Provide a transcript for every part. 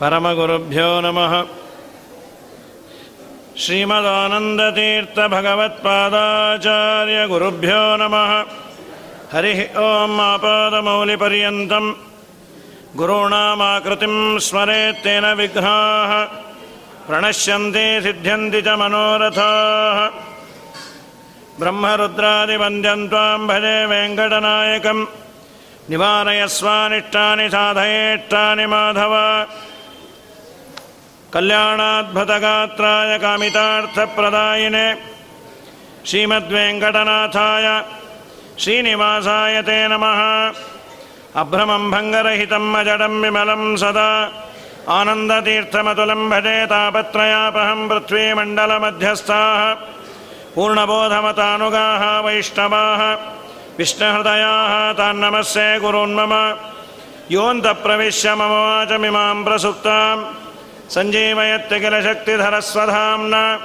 परमगुरुभ्यो नमः। श्रीमदानन्दतीर्थभगवत्पादाचार्यगुरुभ्यो नमः। हरिः ओमापादमौलिपर्यन्तम् गुरूणामाकृतिम् स्मरेत् तेन विघ्नाः। प्रणश्यन्ति सिद्ध्यन्ति च मनोरथाः। ब्रह्मरुद्रादिवन्द्यन् त्वाम्भे वेङ्कटनायकम्। निवारयस्वानिष्टानि साधयेष्टानि माधव। कल्याणाद्भुतगात्राय कामितार्थप्रदायिने श्रीमद्वेङ्कटनाथाय श्रीनिवासाय ते नमः। अभ्रमं भङ्गरहितम् अजडं विमलं सदा। आनन्दतीर्थमतुलं भजे तापत्रयापहं पृथ्वीमण्डलमध्यस्थाः। पूर्णबोधमतानुगाः वैष्णवाः विष्णुहृदयाः तान्नमस्ये गुरून्मम योऽन्तप्रविश्य मम वाचमिमां प्रसुप्ताम्। सञ्जीवयत्य किल शक्तिधरस्वधाम्ना।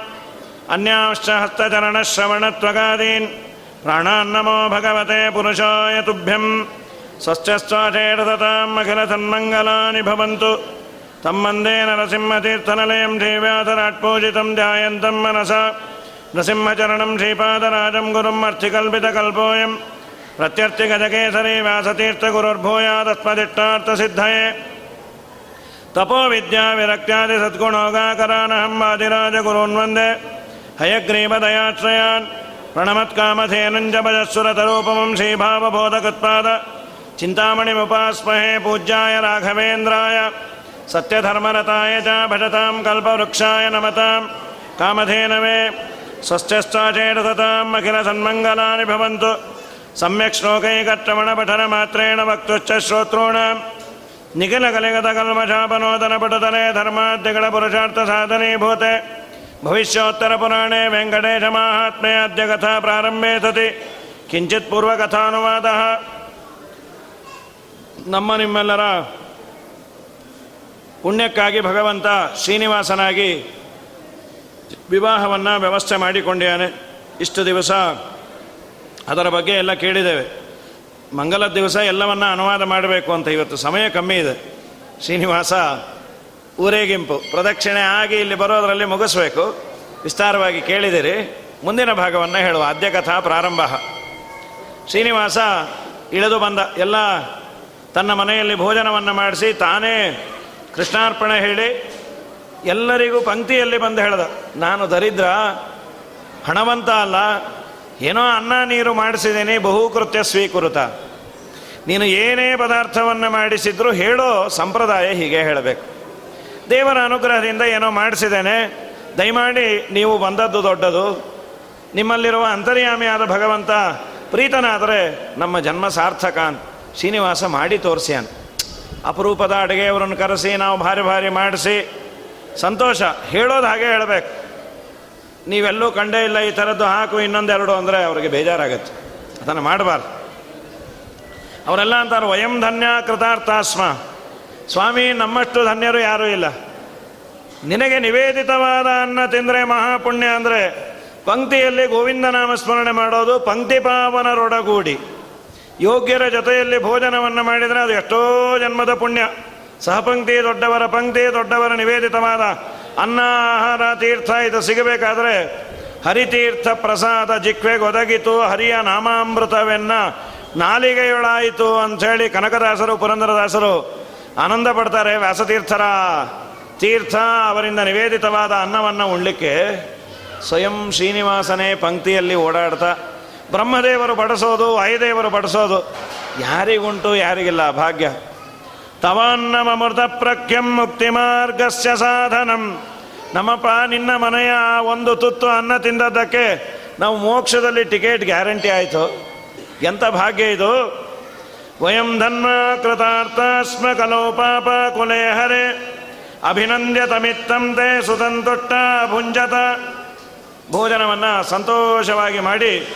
अन्यांश्च हस्तचरणश्रवणत्वगादीन्। प्राणान्नमो भगवते पुरुषाय तुभ्यं स्वश्चस्वाचेडदताम् अखिलसन्मङ्गलानि भवन्तु। तं वन्दे नरसिंहतीर्थनलयं श्रीव्यासराट्पूजितं ध्यायन्तं मनसा। नृसिंहचरणं श्रीपादराजं गुरुम् अर्थिकल्पितकल्पोऽयं प्रत्यर्थिगजकेसरी व्यासतीर्थगुरुर्भूयादस्मदिष्टार्थसिद्धये तपो विद्या विरक्त्यादि सद्गुणोगाकरानहं वादिराजगुरून् वन्दे हयग्रीवदयाश्रयान् प्रणमत्कामधेनुञ्ज भजस्सुरतरूपमं श्रीभावबोधकृत्पाद। चिन्तामणिमुपास्महे पूज्याय राघवेन्द्राय। सत्यधर्मरताय च भजतां कल्पवृक्षाय नमतां। कामधेनवे स्वस्यश्चाचेटसताम् अखिलसन्मङ्गलानि भवन्तु ಸಮ್ಯಕ್ ಶ್ಲೋಕೈಕಶ್ರವಣ ಪಠನ ಮಾತ್ರೇಣ ವಕ್ತುಶ್ಚ ಶ್ರೋತೃಣ ನಿಖಿಲಕಲಿಗತ ಕಲ್ಮಷಾಪನೋದನ ಪಟತಲೆ ಧರ್ಮಾದ್ಯಗಳ ಪುರುಷಾರ್ಥ ಸಾಧನೀಭೂತೆ ಭವಿಷ್ಯೋತ್ತರ ಪುರಾಣೇ ವೆಂಕಟೇಶ ಮಹಾತ್ಮೆ ಅದ್ಯ ಕಥಾ ಪ್ರಾರಂಭೆ ಸತಿ ಕಿಂಚಿತ್ ಪೂರ್ವಕಥಾನುವಾದ ನಮ್ಮ ನಿಮ್ಮೆಲ್ಲರ ಪುಣ್ಯಕ್ಕಾಗಿ ಭಗವಂತ ಶ್ರೀನಿವಾಸನಾಗಿ ವಿವಾಹವನ್ನು ವ್ಯವಸ್ಥೆ ಮಾಡಿಕೊಂಡಿದ್ದಾನೆ. ಇಷ್ಟು ದಿವಸ ಅದರ ಬಗ್ಗೆ ಎಲ್ಲ ಕೇಳಿದ್ದೇವೆ. ಮಂಗಲ ದಿವಸ ಎಲ್ಲವನ್ನ ಅನುವಾದ ಮಾಡಬೇಕು ಅಂತ ಇವತ್ತು ಸಮಯ ಕಮ್ಮಿ ಇದೆ. ಶ್ರೀನಿವಾಸ ಊರೇಗಿಂಪು ಪ್ರದಕ್ಷಿಣೆ ಆಗಿ ಇಲ್ಲಿ ಬರೋದರಲ್ಲಿ ಮುಗಿಸ್ಬೇಕು. ವಿಸ್ತಾರವಾಗಿ ಕೇಳಿದಿರಿ. ಮುಂದಿನ ಭಾಗವನ್ನು ಹೇಳುವ ಆದ್ಯಕಥಾ ಪ್ರಾರಂಭ. ಶ್ರೀನಿವಾಸ, ಇಳಿದು ಬಂದ. ಎಲ್ಲ ತನ್ನ ಮನೆಯಲ್ಲಿ ಭೋಜನವನ್ನು ಮಾಡಿಸಿ ತಾನೇ ಕೃಷ್ಣಾರ್ಪಣೆ ಹೇಳಿ ಎಲ್ಲರಿಗೂ ಪಂಕ್ತಿಯಲ್ಲಿ ಬಂದು ಹೇಳ್ದ. ನಾನು ದರಿದ್ರ, ಹಣವಂತ ಅಲ್ಲ ಏನೋ ಅನ್ನ ನೀರು ಮಾಡಿಸಿದ್ದೀನಿ, ಬಹುಕೃತ್ಯ ಸ್ವೀಕೃತ. ನೀನು ಏನೇ ಪದಾರ್ಥವನ್ನು ಮಾಡಿಸಿದ್ರು ಹೇಳೋ ಸಂಪ್ರದಾಯ ಹೀಗೆ ಹೇಳಬೇಕು. ದೇವರ ಅನುಗ್ರಹದಿಂದ ಏನೋ ಮಾಡಿಸಿದ್ದೇನೆ. ದಯಮಾಡಿ ನೀವು ಬಂದದ್ದು ದೊಡ್ಡದು. ನಿಮ್ಮಲ್ಲಿರುವ ಅಂತರ್ಯಾಮಿಯಾದ ಭಗವಂತ ಪ್ರೀತನಾದರೆ ನಮ್ಮ ಜನ್ಮ ಸಾರ್ಥಕ ಅಂತ ಶ್ರೀನಿವಾಸ ಮಾಡಿ ತೋರಿಸ್ಯಾನ. ಅಪರೂಪದ ಅಡುಗೆಯವರನ್ನು ಕರೆಸಿ, ನಾವು ಭಾರಿ ಭಾರಿ ಮಾಡಿಸಿ. ಸಂತೋಷ. ಹೇಳೋದು ಹಾಗೆ ಹೇಳಬೇಕು. ನೀವೆಲ್ಲೂ ಕಂಡೇ ಇಲ್ಲ ಈ ಥರದ್ದು ಹಾಕು ಇನ್ನೊಂದೆರಡು ಅಂದರೆ ಅವರಿಗೆ ಬೇಜಾರಾಗತ್ತೆ. ಅದನ್ನು ಮಾಡಬಾರ್ದು. ಅವರೆಲ್ಲ ಅಂತಾರೆ, ವಯಂ ಧನ್ಯ ಕೃತಾರ್ಥಾಸ್ಮ ಸ್ವಾಮಿ, ನಮ್ಮಷ್ಟು ಧನ್ಯರು ಯಾರೂ ಇಲ್ಲ. ನಿನಗೆ ನಿವೇದಿತವಾದ ಅನ್ನ ತಿಂದರೆ ಮಹಾಪುಣ್ಯ ಅಂದರೆ, ಪಂಕ್ತಿಯಲ್ಲಿ ಗೋವಿಂದ ನಾಮ ಸ್ಮರಣೆ ಮಾಡೋದು ಪಂಕ್ತಿ ಪಾವನರೊಡಗೂಡಿ ಯೋಗ್ಯರ ಜೊತೆಯಲ್ಲಿ ಭೋಜನವನ್ನು ಮಾಡಿದರೆ ಅದು ಎಷ್ಟೋ ಜನ್ಮದ ಪುಣ್ಯ. ಸಹಪಂಕ್ತಿ, ದೊಡ್ಡವರ ಪಂಕ್ತಿ, ದೊಡ್ಡವರ ನಿವೇದಿತವಾದ ಅನ್ನ ಆಹಾರ ತೀರ್ಥ ಇದು ಸಿಗಬೇಕಾದ್ರೆ ಹರಿತೀರ್ಥ ಪ್ರಸಾದ ಜಿಕ್ವೆಗೆ ಒದಗಿತು, ಹರಿಯ ನಾಮಾಮೃತವೆನ್ನ ನಾಲಿಗೆಯೊಳಾಯಿತು ಅಂಥೇಳಿ ಕನಕದಾಸರು, ಪುರಂದರದಾಸರು ಆನಂದ ಪಡ್ತಾರೆ, ವ್ಯಾಸತೀರ್ಥರ ತೀರ್ಥ ಅವರಿಂದ ನಿವೇದಿತವಾದ ಅನ್ನವನ್ನು ಉಣ್ಲಿಕ್ಕೆ ಸ್ವಯಂ ಶ್ರೀನಿವಾಸನೇ ಪಂಕ್ತಿಯಲ್ಲಿ ಓಡಾಡ್ತಾ, ಬ್ರಹ್ಮದೇವರು ಬಡಿಸೋದು, ವಾಯುದೇವರು ಬಡಿಸೋದು, ಯಾರಿಗುಂಟು ಯಾರಿಗಿಲ್ಲ, ಭಾಗ್ಯ. ತವನ್ನಮೃತ ಪ್ರಖ್ಯಂ ಮುಕ್ತಿ ಮಾರ್ಗಸ್ಯ ಸಾಧನಂ ನಮ್ಮಪ್ಪ ನಿನ್ನ ಮನೆಯ ಒಂದು ತುತ್ತು ಅನ್ನ ತಿಂದದ್ದಕ್ಕೆ ನಾವು ಮೋಕ್ಷದಲ್ಲಿ ಟಿಕೆಟ್ ಗ್ಯಾರಂಟಿ ಆಯಿತು. ಎಂಥ ಭಾಗ್ಯ ಇದು? ವಯಂ ಧನ್ಮ ಕೃತಾರ್ಥ ಸ್ಮ ಕಲೋ ಪಾಪ ಕುಲೆ ಹರೆ. ಅಭಿನಂದ್ಯ ತಮಿತ್ತಂತೆ ಸುತಂತುಟ್ಟ ಭುಂಜತ. ಭೋಜನವನ್ನು ಸಂತೋಷವಾಗಿ ಮಾಡಿ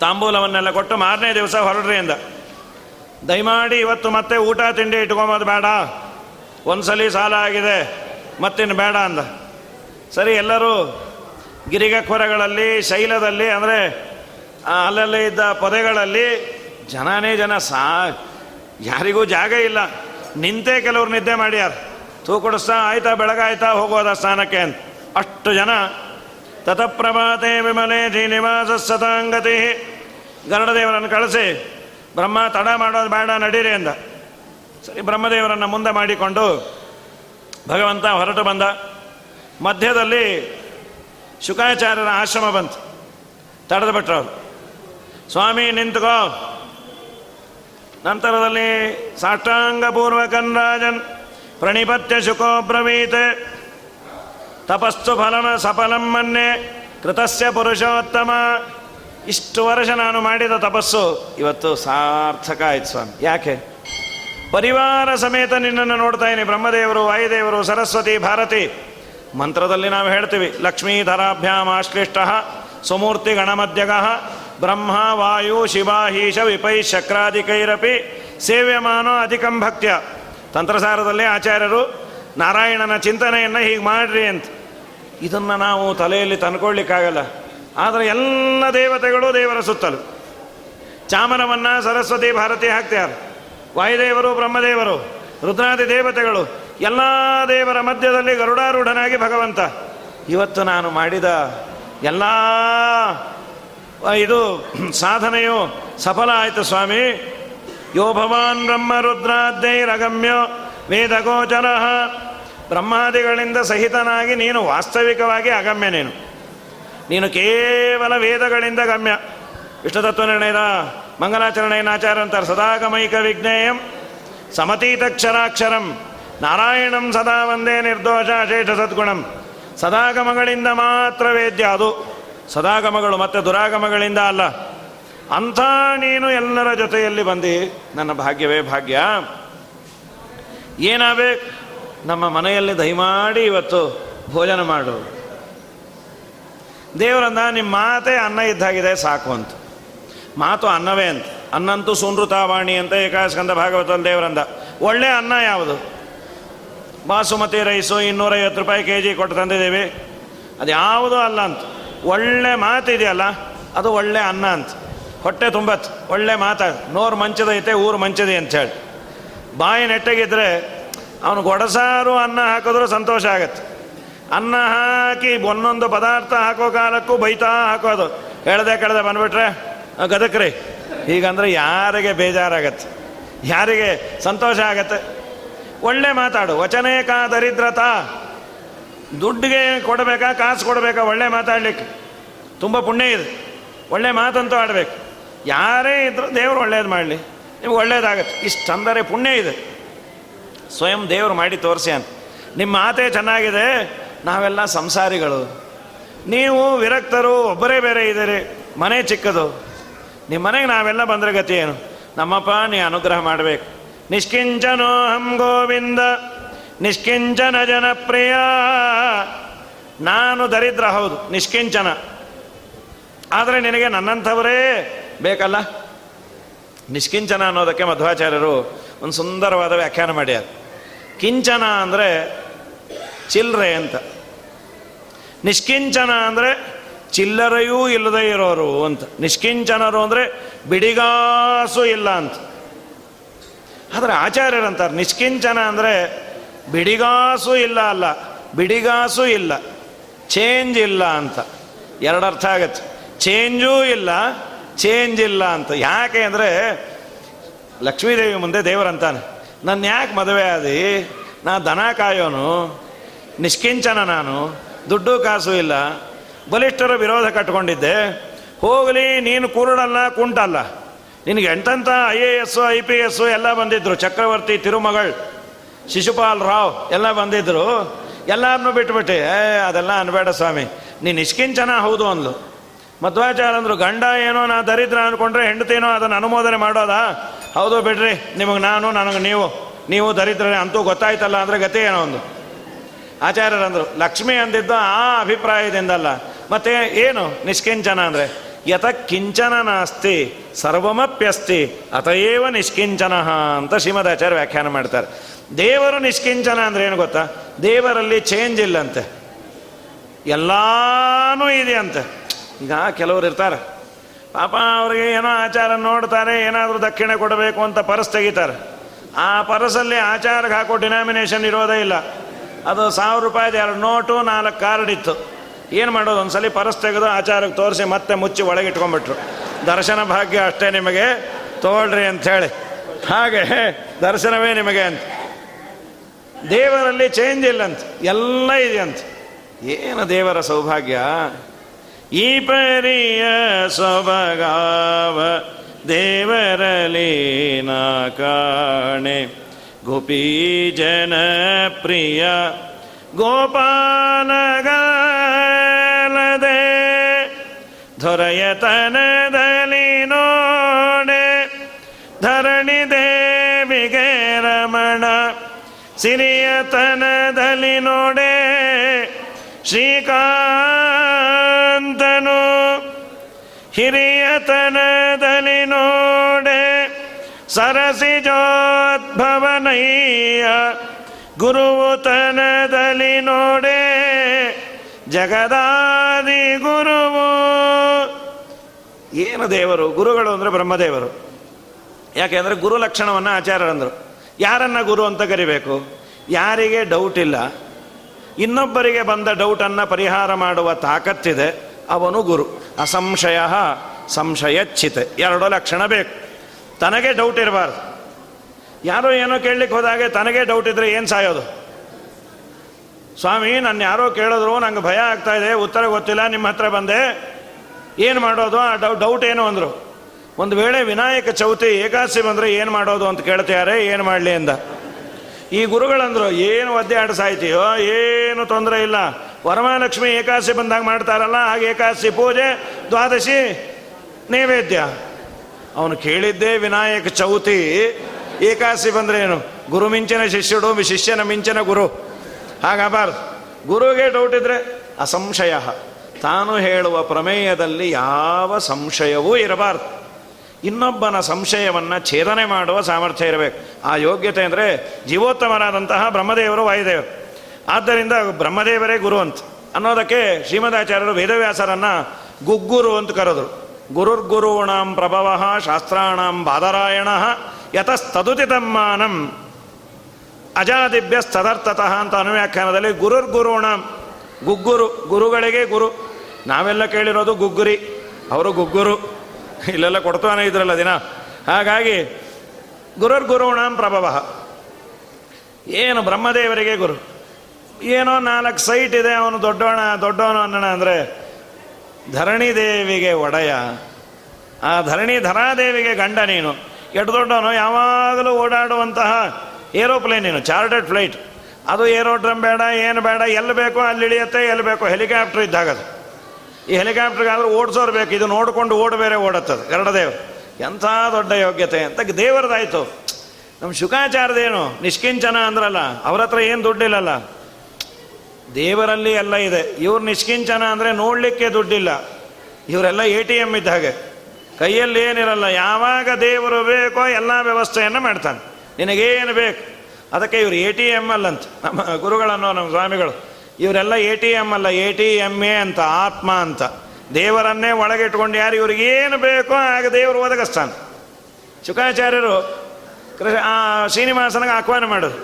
ತಾಂಬೂಲವನ್ನೆಲ್ಲ ಕೊಟ್ಟು ಮಾರನೇ ದಿವಸ ಹೊರಡ್ರಿ ದಯಮಾಡಿ ಇವತ್ತು ಮತ್ತೆ ಊಟ ತಿಂಡಿ ಇಟ್ಕೊಂಬೋದು ಬೇಡ. ಒಂದ್ಸಲಿ ಸಾಲ ಆಗಿದೆ ಮತ್ತಿನ್ನು ಬೇಡ ಅಂದ. ಸರಿ, ಎಲ್ಲರೂ ಗಿರಿಗಕ್ವರಗಳಲ್ಲಿ ಶೈಲದಲ್ಲಿ, ಅಂದರೆ ಅಲ್ಲಲ್ಲಿ ಇದ್ದ ಪೊದೆಗಳಲ್ಲಿ ಜನನೇ ಜನ ಸಾ, ಯಾರಿಗೂ ಜಾಗ ಇಲ್ಲ. ನಿಂತೇ ಕೆಲವ್ರು ನಿದ್ದೆ ಮಾಡ್ಯಾರ ತೂ ಕೊಡಿಸ್ತಾ ಆಯ್ತಾ, ಬೆಳಗಾಯ್ತಾ ಹೋಗೋದ ಸ್ನಾನಕ್ಕೆ ಅಂತ. ಅಷ್ಟು ಜನ. ತತಪ್ರಭಾತೆ ವಿಮಲೆ ಶ್ರೀನಿವಾಸ ಸತಾಂಗತಿ. ಗರುಡದೇವರನ್ನು ಕಳಿಸಿ. ಬ್ರಹ್ಮ ತಡ ಮಾಡೋದು ಬೇಡ, ನಡೀರಿ ಅಂದ. ಸರಿ, ಬ್ರಹ್ಮದೇವರನ್ನು ಮುಂದೆ ಮಾಡಿಕೊಂಡು ಭಗವಂತ ಹೊರಟು ಬಂದ. ಮಧ್ಯದಲ್ಲಿ ಶುಕಾಚಾರ್ಯರ ಆಶ್ರಮ ಬಂತು. ತಡೆದು ಬಿಟ್ರು ಅವರು. ಸ್ವಾಮಿ, ನಿಂತುಕೋ. ನಂತರದಲ್ಲಿ ಸಾಷ್ಟಾಂಗ ರಾಜನ್ ಪ್ರಣಿಪತ್ಯ ಶುಕೋ ಬ್ರವೀತ್ ತಪಸ್ಸು ಫಲನ ಸಫಲಂ ಮನ್ನೆ, ಕೃತಸ್ಯ ಪುರುಷೋತ್ತಮ. ಇಷ್ಟು ವರ್ಷ ನಾನು ಮಾಡಿದ ತಪಸ್ಸು ಇವತ್ತು ಸಾರ್ಥಕ ಆಯ್ತು ಸ್ವಾಮಿ. ಯಾಕೆ? ಪರಿವಾರ ಸಮೇತ ನಿನ್ನನ್ನು ನೋಡ್ತಾ ಇದ್ದೀನಿ. ಬ್ರಹ್ಮದೇವರು, ವಾಯುದೇವರು, ಸರಸ್ವತಿ, ಭಾರತಿ. ಮಂತ್ರದಲ್ಲಿ ನಾವು ಹೇಳ್ತೀವಿ ಲಕ್ಷ್ಮೀಧರಾಭ್ಯಾಮ್ ಆಶ್ಲಿಷ್ಟ ಸುಮೂರ್ತಿ ಗಣಮಧ್ಯಗ ಬ್ರಹ್ಮ ವಾಯು ಶಿವಾಹೀಶ ವಿಪೈ ಶಕ್ರಾದಿಕೈರಪಿ ಸೇವ್ಯಮಾನೋ ಅಧಿಕಂ ಭಕ್ತ್ಯ. ತಂತ್ರಸಾರದಲ್ಲಿ ಆಚಾರ್ಯರು, ನಾರಾಯಣನ ಚಿಂತನೆಯನ್ನು ಹೀಗೆ ಮಾಡ್ರಿ ಅಂತ. ಇದನ್ನು ನಾವು ತಲೆಯಲ್ಲಿ ತಂದ್ಕೊಳ್ಳಿಕ್ಕಾಗಲ್ಲ ಆದರೆ ಎಲ್ಲ ದೇವತೆಗಳು ದೇವರ ಸುತ್ತಲು. ಚಾಮರವನ್ನು ಸರಸ್ವತಿ, ಭಾರತಿ ಹಾಕ್ತಾರೆ ವಾಯುದೇವರು, ಬ್ರಹ್ಮದೇವರು, ರುದ್ರಾದಿ ದೇವತೆಗಳು, ಎಲ್ಲ ದೇವರ ಮಧ್ಯದಲ್ಲಿ ಗರುಡಾರೂಢನಾಗಿ ಭಗವಂತ. ಇವತ್ತು ನಾನು ಮಾಡಿದ ಎಲ್ಲ ಇದು ಸಾಧನೆಯು ಸಫಲ ಆಯಿತು ಸ್ವಾಮಿ. ಯೋ ಭವಾನ್ ಬ್ರಹ್ಮ ರುದ್ರಾದ್ಯೈರಗಮ್ಯ ವೇದಗೋಚರ ಬ್ರಹ್ಮಾದಿಗಳಿಂದ ಸಹಿತನಾಗಿ ನೀನು ವಾಸ್ತವಿಕವಾಗಿ ಅಗಮ್ಯ ನೀನು. ನೀನು ಕೇವಲ ವೇದಗಳಿಂದ ಗಮ್ಯ. ಇಷ್ಟತತ್ವ ನಿರ್ಣಯದ ಮಂಗಲಾಚರಣೆಯ ಆಚಾರ ಅಂತಾರೆ ಸದಾಗಮೈಕ ವಿಜ್ಞೇಯಂ, ಸಮತೀತಕ್ಷರಾಕ್ಷರಂ, ನಾರಾಯಣಂ ಸದಾ ಒಂದೇ ನಿರ್ದೋಷ ಶೇಷ ಸದ್ಗುಣಂ. ಸದಾಗಮಗಳಿಂದ ಮಾತ್ರ ವೇದ್ಯ ಅದು. ಸದಾಗಮಗಳು ಮತ್ತೆ ದುರಾಗಮಗಳಿಂದ ಅಲ್ಲ. ಅಂಥ ನೀನು ಎಲ್ಲರ ಜೊತೆಯಲ್ಲಿ ಬಂದು. ನನ್ನ ಭಾಗ್ಯವೇ ಭಾಗ್ಯ. ಏನಾಗಬೇಕು? ನಮ್ಮ ಮನೆಯಲ್ಲಿ ದಯಮಾಡಿ ಇವತ್ತು ಭೋಜನ ಮಾಡು. ದೇವರಂದ ನಿಮ್ಮ ಮಾತೇ ಅನ್ನ ಇದ್ದಾಗಿದೆ ಸಾಕು ಅಂತ. ಮಾತು ಅನ್ನವೇ ಅಂತ. ಅನ್ನಂತೂ ಸುನೃತಾವಾಣಿ ಅಂತ ಏಕಾಸ್ಕಂದ ಭಾಗವತ ದೇವರಂದ. ಒಳ್ಳೆ ಅನ್ನ ಯಾವುದು? ಬಾಸುಮತಿ ರೈಸು ಇನ್ನೂರೈವತ್ತು ರೂಪಾಯಿ ಕೆ ಜಿ ಕೊಟ್ಟು ತಂದಿದ್ದೀವಿ. ಅದು ಯಾವುದೂ ಅಲ್ಲ ಅಂತ. ಒಳ್ಳೆ ಮಾತಿದೆಯಲ್ಲ ಅದು ಒಳ್ಳೆ ಅನ್ನ ಅಂತ. ಹೊಟ್ಟೆ ತುಂಬತ್ತು. ಒಳ್ಳೆ ಮಾತಾ. ನೋರು ಮಂಚದೈತೆ, ಊರು ಮಂಚದಿ ಹೇಳಿ. ಬಾಯಿ ನೆಟ್ಟಗಿದ್ರೆ ಅವನು ಗೊಡಸಾರು ಅನ್ನ ಹಾಕಿದ್ರೂ ಸಂತೋಷ ಆಗತ್ತೆ. ಅನ್ನ ಹಾಕಿ ಒಂದೊಂದು ಪದಾರ್ಥ ಹಾಕೋ ಕಾಲಕ್ಕೂ ಬೈತಾ ಹಾಕೋದು ಹೇಳ್ದೆ ಕೆಳದೆ ಬಂದ್ಬಿಟ್ರೆ ಗದಕ್ರಿ. ಹೀಗಂದ್ರೆ ಯಾರಿಗೆ ಬೇಜಾರಾಗತ್ತೆ? ಯಾರಿಗೆ ಸಂತೋಷ ಆಗತ್ತೆ? ಒಳ್ಳೆ ಮಾತಾಡು. ವಚನೇಕಾ ದರಿದ್ರತ. ದುಡ್ಡಿಗೆ ಕೊಡಬೇಕಾ, ಕಾಸು ಕೊಡಬೇಕಾ? ಒಳ್ಳೆ ಮಾತಾಡ್ಲಿಕ್ಕೆ. ತುಂಬ ಪುಣ್ಯ ಇದೆ. ಒಳ್ಳೆ ಮಾತಂತೂ ಆಡಬೇಕು. ಯಾರೇ ಇದ್ರೂ ದೇವರು ಒಳ್ಳೇದು ಮಾಡಲಿ. ನಿಮ್ಗೆ ಒಳ್ಳೇದಾಗತ್ತೆ. ಇಷ್ಟು ಅಂದರೆ ಪುಣ್ಯ ಇದೆ. ಸ್ವಯಂ ದೇವರು ಮಾಡಿ ತೋರಿಸಿ ಅಂತ. ನಿಮ್ಮ ಮಾತೇ ಚೆನ್ನಾಗಿದೆ. ನಾವೆಲ್ಲ ಸಂಸಾರಿಗಳು. ನೀವು ವಿರಕ್ತರು, ಒಬ್ಬರೇ ಬೇರೆ ಇದ್ದೀರಿ, ಮನೆ ಚಿಕ್ಕದು. ನಿಮ್ಮ ಮನೆಗೆ ನಾವೆಲ್ಲ ಬಂದರೆ ಗತಿ ಏನು? ನಮ್ಮಪ್ಪ, ನೀ ಅನುಗ್ರಹ ಮಾಡಬೇಕು. ನಿಷ್ಕಿಂಚನೋ ಹಂ ಗೋವಿಂದ, ನಿಷ್ಕಿಂಚನ ಜನಪ್ರಿಯ. ನಾನು ದರಿದ್ರ, ಹೌದು, ನಿಷ್ಕಿಂಚನ. ಆದರೆ ನಿನಗೆ ನನ್ನಂಥವರೇ ಬೇಕಲ್ಲ? ನಿಷ್ಕಿಂಚನ ಅನ್ನೋದಕ್ಕೆ ಮಧ್ವಾಚಾರ್ಯರು ಒಂದು ಸುಂದರವಾದ ವ್ಯಾಖ್ಯಾನ ಮಾಡ್ಯಾರ. ಕಿಂಚನ ಅಂದರೆ ಚಿಲ್ಲರೆ ಅಂತ. ನಿಷ್ಕಿಂಚನ ಅಂದರೆ ಚಿಲ್ಲರೆಯೂ ಇಲ್ಲದೆ ಇರೋರು ಅಂತ. ನಿಷ್ಕಿಂಚನರು ಅಂದರೆ ಬಿಡಿಗಾಸು ಇಲ್ಲ ಅಂತ. ಆದರೆ ಆಚಾರ್ಯರಂತಾರೆ ನಿಷ್ಕಿಂಚನ ಅಂದರೆ ಬಿಡಿಗಾಸು ಇಲ್ಲ ಅಲ್ಲ, ಬಿಡಿಗಾಸು ಇಲ್ಲ, ಚೇಂಜ್ ಇಲ್ಲ ಅಂತ. ಎರಡು ಅರ್ಥ ಆಗತ್ತೆ. ಚೇಂಜೂ ಇಲ್ಲ, ಚೇಂಜ್ ಇಲ್ಲ ಅಂತ. ಯಾಕೆ ಅಂದರೆ ಲಕ್ಷ್ಮೀದೇವಿ ಮುಂದೆ ದೇವರಂತಾನೆ. ನನ್ನ ಯಾಕೆ ಮದುವೆ ಆದಿ, ನಾ ದನ ಕಾಯೋನು ನಿಷ್ಕಿಂಚನ ನಾನು, ದುಡ್ಡು ಕಾಸು ಇಲ್ಲ, ಬಲಿಷ್ಠರ ವಿರೋಧ ಕಟ್ಕೊಂಡಿದ್ದೆ. ಹೋಗಲಿ, ನೀನು ಕುರುಡಲ್ಲ, ಕುಂಟಲ್ಲ. ನಿನಗೆ ಎಂಟಂತ I A S, I P S ಎಲ್ಲ ಬಂದಿದ್ರು, ಚಕ್ರವರ್ತಿ, ತಿರುಮಗಳ್, ಶಿಶುಪಾಲ್ ರಾವ್ ಎಲ್ಲ ಬಂದಿದ್ದರು ಎಲ್ಲರನ್ನೂ ಬಿಟ್ಬಿಟ್ಟೆ, ಏ, ಅದೆಲ್ಲ ಅನ್ಬೇಡ ಸ್ವಾಮಿ. ನೀನು ನಿಷ್ಕಿಂಚನ ಹೌದು ಅಂದ್ಲು. ಮಧ್ವಾಚಾರ ಅಂದರು ಗಂಡ ಏನೋ ನಾ ದರಿದ್ರ ಅಂದ್ಕೊಂಡ್ರೆ ಹೆಂಡತಿನೋ ಅದನ್ನು ಅನುಮೋದನೆ ಮಾಡೋದಾ? ಹೌದು ಬಿಡ್ರಿ, ನಿಮಗೆ ನಾನು, ನನಗೆ ನೀವು ನೀವು ದರಿದ್ರನೇ ಅಂತೂ ಗೊತ್ತಾಯ್ತಲ್ಲ ಅಂದರೆ ಗತಿ ಏನೋ ಒಂದು. ಆಚಾರ್ಯರಂದರು, ಲಕ್ಷ್ಮಿ ಅಂದಿದ್ದು ಆ ಅಭಿಪ್ರಾಯದಿಂದಲ್ಲ, ಮತ್ತೆ ಏನು ನಿಷ್ಕಿಂಚನ ಅಂದರೆ? ಯತ ಕಿಂಚನ ನಾಸ್ತಿ, ಸರ್ವಮಪ್ಯಸ್ತಿ ಅತಏವ ನಿಷ್ಕಿಂಚನ, ಅಂತ ಶ್ರೀಮದ್ ಆಚಾರ್ಯ ವ್ಯಾಖ್ಯಾನ ಮಾಡ್ತಾರೆ. ದೇವರು ನಿಷ್ಕಿಂಚನ ಅಂದ್ರೆ ಏನು ಗೊತ್ತಾ? ದೇವರಲ್ಲಿ ಚೇಂಜ್ ಇಲ್ಲಂತೆ. ಎಲ್ಲಾನು ಇದೆ ಅಂತೆ ಈಗ ಕೆಲವರು ಇರ್ತಾರೆ. ಪಾಪ ಅವ್ರಿಗೆ ಏನೋ ಆಚಾರ ನೋಡ್ತಾರೆ, ಏನಾದರೂ ದಕ್ಷಿಣೆ ಕೊಡಬೇಕು ಅಂತ ಪರಸ್ ತೆಗಿತಾರೆ. ಆ ಪರಸಲ್ಲಿ ಆಚಾರಕ್ಕೆ ಹಾಕೋ ಡಿನಾಮಿನೇಷನ್ ಇರೋದೇ ಇಲ್ಲ. ಅದು ಸಾವಿರ ರೂಪಾಯಿದು, ಎರಡು ನೋಟು, ನಾಲ್ಕು ಕಾರ್ಡ್ ಇತ್ತು. ಏನು ಮಾಡೋದು? ಒಂದ್ಸಲಿ ಪರಸ್ ತೆಗೆದು ಆಚಾರಕ್ಕೆ ತೋರಿಸಿ ಮತ್ತೆ ಮುಚ್ಚಿ ಒಳಗೆ ಇಟ್ಕೊಂಡ್ಬಿಟ್ರು ದರ್ಶನ ಭಾಗ್ಯ ಅಷ್ಟೇ ನಿಮಗೆ. ತಗೊಳ್ರಿ ಅಂಥೇಳಿ. ಹಾಗೆ, ದರ್ಶನವೇ ನಿಮಗೆ ಅಂತ. ದೇವರಲ್ಲಿ ಚೇಂಜ್ ಇಲ್ಲಂತ. ಎಲ್ಲ ಇದೆ ಅಂತ. ಏನು ದೇವರ ಸೌಭಾಗ್ಯ? ಈ ಪರಿಯ ಸೊಬಗಾವ ದೇವರಲ್ಲಿ ನಾ ಕಾಣೆ. ಗೋಪಿ ಜನ ಪ್ರಿಯ ಗೋಪಾಲಗಲದೆ ದೊರೆಯತನದಲ್ಲಿ ನೋಡೆ ಧರಣಿ ದೇವಿಗೆ ರಮಣ ಸಿರಿಯತನದಲ್ಲಿ ನೋಡೆ ಶ್ರೀಕಾಂತನು ಹಿರಿಯತನದಲ್ಲಿ ನೋಡೆ. ಸರಸಿಜೋದ್ಭವನಯ್ಯ ಗುರುತನದಲ್ಲಿ ನೋಡೆ, ಜಗದಾದಿ ಗುರುವು. ಏನು ದೇವರು? ಗುರುಗಳು ಅಂದರೆ ಬ್ರಹ್ಮದೇವರು. ಯಾಕೆಂದರೆ ಗುರು ಲಕ್ಷಣವನ್ನು ಆಚಾರ್ಯರಂದರು. ಯಾರನ್ನ ಗುರು ಅಂತ ಕರಿಬೇಕು? ಯಾರಿಗೆ ಡೌಟ್ ಇಲ್ಲ. ಇನ್ನೊಬ್ಬರಿಗೆ ಬಂದ ಡೌಟನ್ನು ಪರಿಹಾರ ಮಾಡುವ ತಾಕತ್ತಿದೆ. ಅವನು ಗುರು. ಅಸಂಶಯ ಸಂಶಯಚ್ಛಿತೆ ಎರಡು ಲಕ್ಷಣ ಬೇಕು. ತನಗೆ ಡೌಟ್ ಇರಬಾರ್ದು. ಯಾರೋ ಏನೋ ಕೇಳಲಿಕ್ಕೆ ಹೋದಾಗೆ ತನಗೆ ಡೌಟ್ ಇದ್ರೆ ಏನು ಸಾಯೋದು? ಸ್ವಾಮಿ ನನ್ನ ಯಾರೋ ಕೇಳಿದ್ರು, ನಂಗೆ ಭಯ ಆಗ್ತಾ ಇದೆ, ಉತ್ತರ ಗೊತ್ತಿಲ್ಲ ನಿಮ್ಮ ಹತ್ರ ಬಂದೆ. ಏನು ಮಾಡೋದು? ಆ ಡೌ ಡೌಟ್ ಏನು ಅಂದರು. ಒಂದು ವೇಳೆ ವಿನಾಯಕ ಚೌತಿ ಏಕಾಸಿ ಬಂದರೆ ಏನು ಮಾಡೋದು ಅಂತ ಕೇಳ್ತಿದ್ದಾರೆ ಏನು ಮಾಡಲಿ ಅಂದ. ಈ ಗುರುಗಳಂದರು, ಏನು ಒದ್ದೆ ಆಡ ಸಾಯ್ತೀಯೋ, ಏನು ತೊಂದರೆ ಇಲ್ಲ. ವರಮಹಾಲಕ್ಷ್ಮಿ ಏಕಾಸಿ ಬಂದಾಗ ಮಾಡ್ತಾರಲ್ಲ, ಹಾಗೆ ಏಕಾಸಿ ಪೂಜೆ, ದ್ವಾದಶಿ ನೈವೇದ್ಯ. ಅವನು ಕೇಳಿದ್ದೇ ವಿನಾಯಕ ಚೌತಿ. ಏಕಾಸಿ ಬಂದ್ರೆ ಏನು? ಗುರು ಮಿಂಚಿನ ಶಿಷ್ಯಡು, ಶಿಷ್ಯನ ಮಿಂಚಿನ ಗುರು. ಹಾಗಬಾರ್ದು ಗುರುಗೆ ಡೌಟ್ ಇದ್ರೆ ಅಸಂಶಯ. ತಾನು ಹೇಳುವ ಪ್ರಮೇಯದಲ್ಲಿ ಯಾವ ಸಂಶಯವೂ ಇರಬಾರ್ದು. ಇನ್ನೊಬ್ಬನ ಸಂಶಯವನ್ನು ಛೇದನೆ ಮಾಡುವ ಸಾಮರ್ಥ್ಯ ಇರಬೇಕು. ಆ ಯೋಗ್ಯತೆ ಅಂದರೆ ಜೀವೋತ್ತಮರಾದಂತಹ ಬ್ರಹ್ಮದೇವರು, ವಾಯುದೇವರು. ಆದ್ದರಿಂದ ಬ್ರಹ್ಮದೇವರೇ ಗುರು ಅಂತ ಅನ್ನೋದಕ್ಕೆ ಶ್ರೀಮದಾಚಾರ್ಯರು ವೇದವ್ಯಾಸರನ್ನು ಗುಗ್ಗುರು ಅಂತ ಕರೆದರು. ಗುರುರ್ಗುರುಣಾಂ ಪ್ರಭವ ಶಾಸ್ತ್ರಾಣಂ ಬಾದರಾಯಣ ಯತಸ್ತದುತಿತಮ್ಮಾನಂ ಅಜಾದಿಭ್ಯ ತದರ್ಥತಃ ಅಂತ ಅನುವ್ಯಾಖ್ಯಾನದಲ್ಲಿ ಗುರುರ್ಗುರುಣಾಂ, ಗುಗ್ಗುರು, ಗುರುಗಳಿಗೆ ಗುರು. ನಾವೆಲ್ಲ ಕೇಳಿರೋದು ಗುಗ್ಗುರಿ. ಅವರು ಗುಗ್ಗುರು. ಇಲ್ಲೆಲ್ಲ ಕೊಡ್ತಾನೆ ಇದ್ರಲ್ಲ ದಿನ. ಹಾಗಾಗಿ ಗುರುರ್ಗುರುಣಾಂ ಪ್ರಭವ. ಏನು ಬ್ರಹ್ಮದೇವರಿಗೆ ಗುರು. ಏನೋ ನಾಲ್ಕು ಸೈಟ್ ಇದೆ, ಅವನು ದೊಡ್ಡೋಣ, ದೊಡ್ಡವನು ಅನ್ನೋಣ ಅಂದರೆ ಧರಣಿ ದೇವಿಗೆ ಒಡೆಯ. ಆ ಧರಣಿ ಧರಾದೇವಿಗೆ ಗಂಡ ನೀನು. ಎಟ್ ದೊಡ್ಡವನು? ಯಾವಾಗಲೂ ಓಡಾಡುವಂತಹ ಏರೋಪ್ಲೇನ್ ನೀನು ಚಾರ್ಟರ್ಡ್ ಫ್ಲೈಟ್. ಅದು ಏರೋಡ್ರಮ್ ಬೇಡ, ಏನು ಬೇಡ, ಎಲ್ಲಿ ಬೇಕೋ ಅಲ್ಲಿ ಇಳಿಯುತ್ತೆ, ಎಲ್ಲಿ ಬೇಕೋ ಹೆಲಿಕಾಪ್ಟರ್ ಇದ್ದಾಗದು ಈ ಹೆಲಿಕಾಪ್ಟರ್ಗಾದ್ರೆ ಓಡಿಸೋರು ಬೇಕು, ಇದು ನೋಡಿಕೊಂಡು ಓಡ ಬೇರೆ ಓಡತ್ತದು ಎರಡದೇವ್ರು ಎಂಥ ದೊಡ್ಡ ಯೋಗ್ಯತೆ ಅಂತ ದೇವರದಾಯಿತು. ನಮ್ಮ ಶುಕಾಚಾರದೇನು ನಿಷ್ಕಿಂಚನ ಅಂದ್ರಲ್ಲ, ಅವ್ರ ಹತ್ರ ಏನು ದುಡ್ಡಿಲ್ಲಲ್ಲ. ದೇವರಲ್ಲಿ ಎಲ್ಲ ಇದೆ. ಇವ್ರು ನಿಷ್ಕಿಂಚನ ಅಂದರೆ ನೋಡಲಿಕ್ಕೆ ದುಡ್ಡಿಲ್ಲ. ಇವರೆಲ್ಲ ಎ ಟಿ ಎಂ ಇದ್ದ ಹಾಗೆ. ಕೈಯಲ್ಲಿ ಏನಿರಲ್ಲ, ಯಾವಾಗ ದೇವರು ಬೇಕೋ ಎಲ್ಲ ವ್ಯವಸ್ಥೆಯನ್ನು ಮಾಡ್ತಾನೆ. ನಿನಗೇನು ಬೇಕು? ಅದಕ್ಕೆ ಇವರು ಎ ಟಿ ಎಂ ಅಲ್ಲಂತ. ನಮ್ಮ ಗುರುಗಳನ್ನೋ ನಮ್ಮ ಸ್ವಾಮಿಗಳು, ಇವರೆಲ್ಲ ಎ ಟಿ ಎಂ ಅಲ್ಲ, ಎ ಟಿ ಎಂ ಎ ಅಂತ, ಆತ್ಮ ಅಂತ. ದೇವರನ್ನೇ ಒಳಗಿಟ್ಕೊಂಡು ಯಾರು ಇವ್ರಿಗೆ ಏನು ಬೇಕೋ ಆಗ ದೇವರು ಒದಗಿಸ್ತಾನೆ. ಶುಕಾಚಾರ್ಯರು ಕೃಷ್ಣ ಶ್ರೀನಿವಾಸನಿಗೆ ಆಹ್ವಾನ ಮಾಡೋದು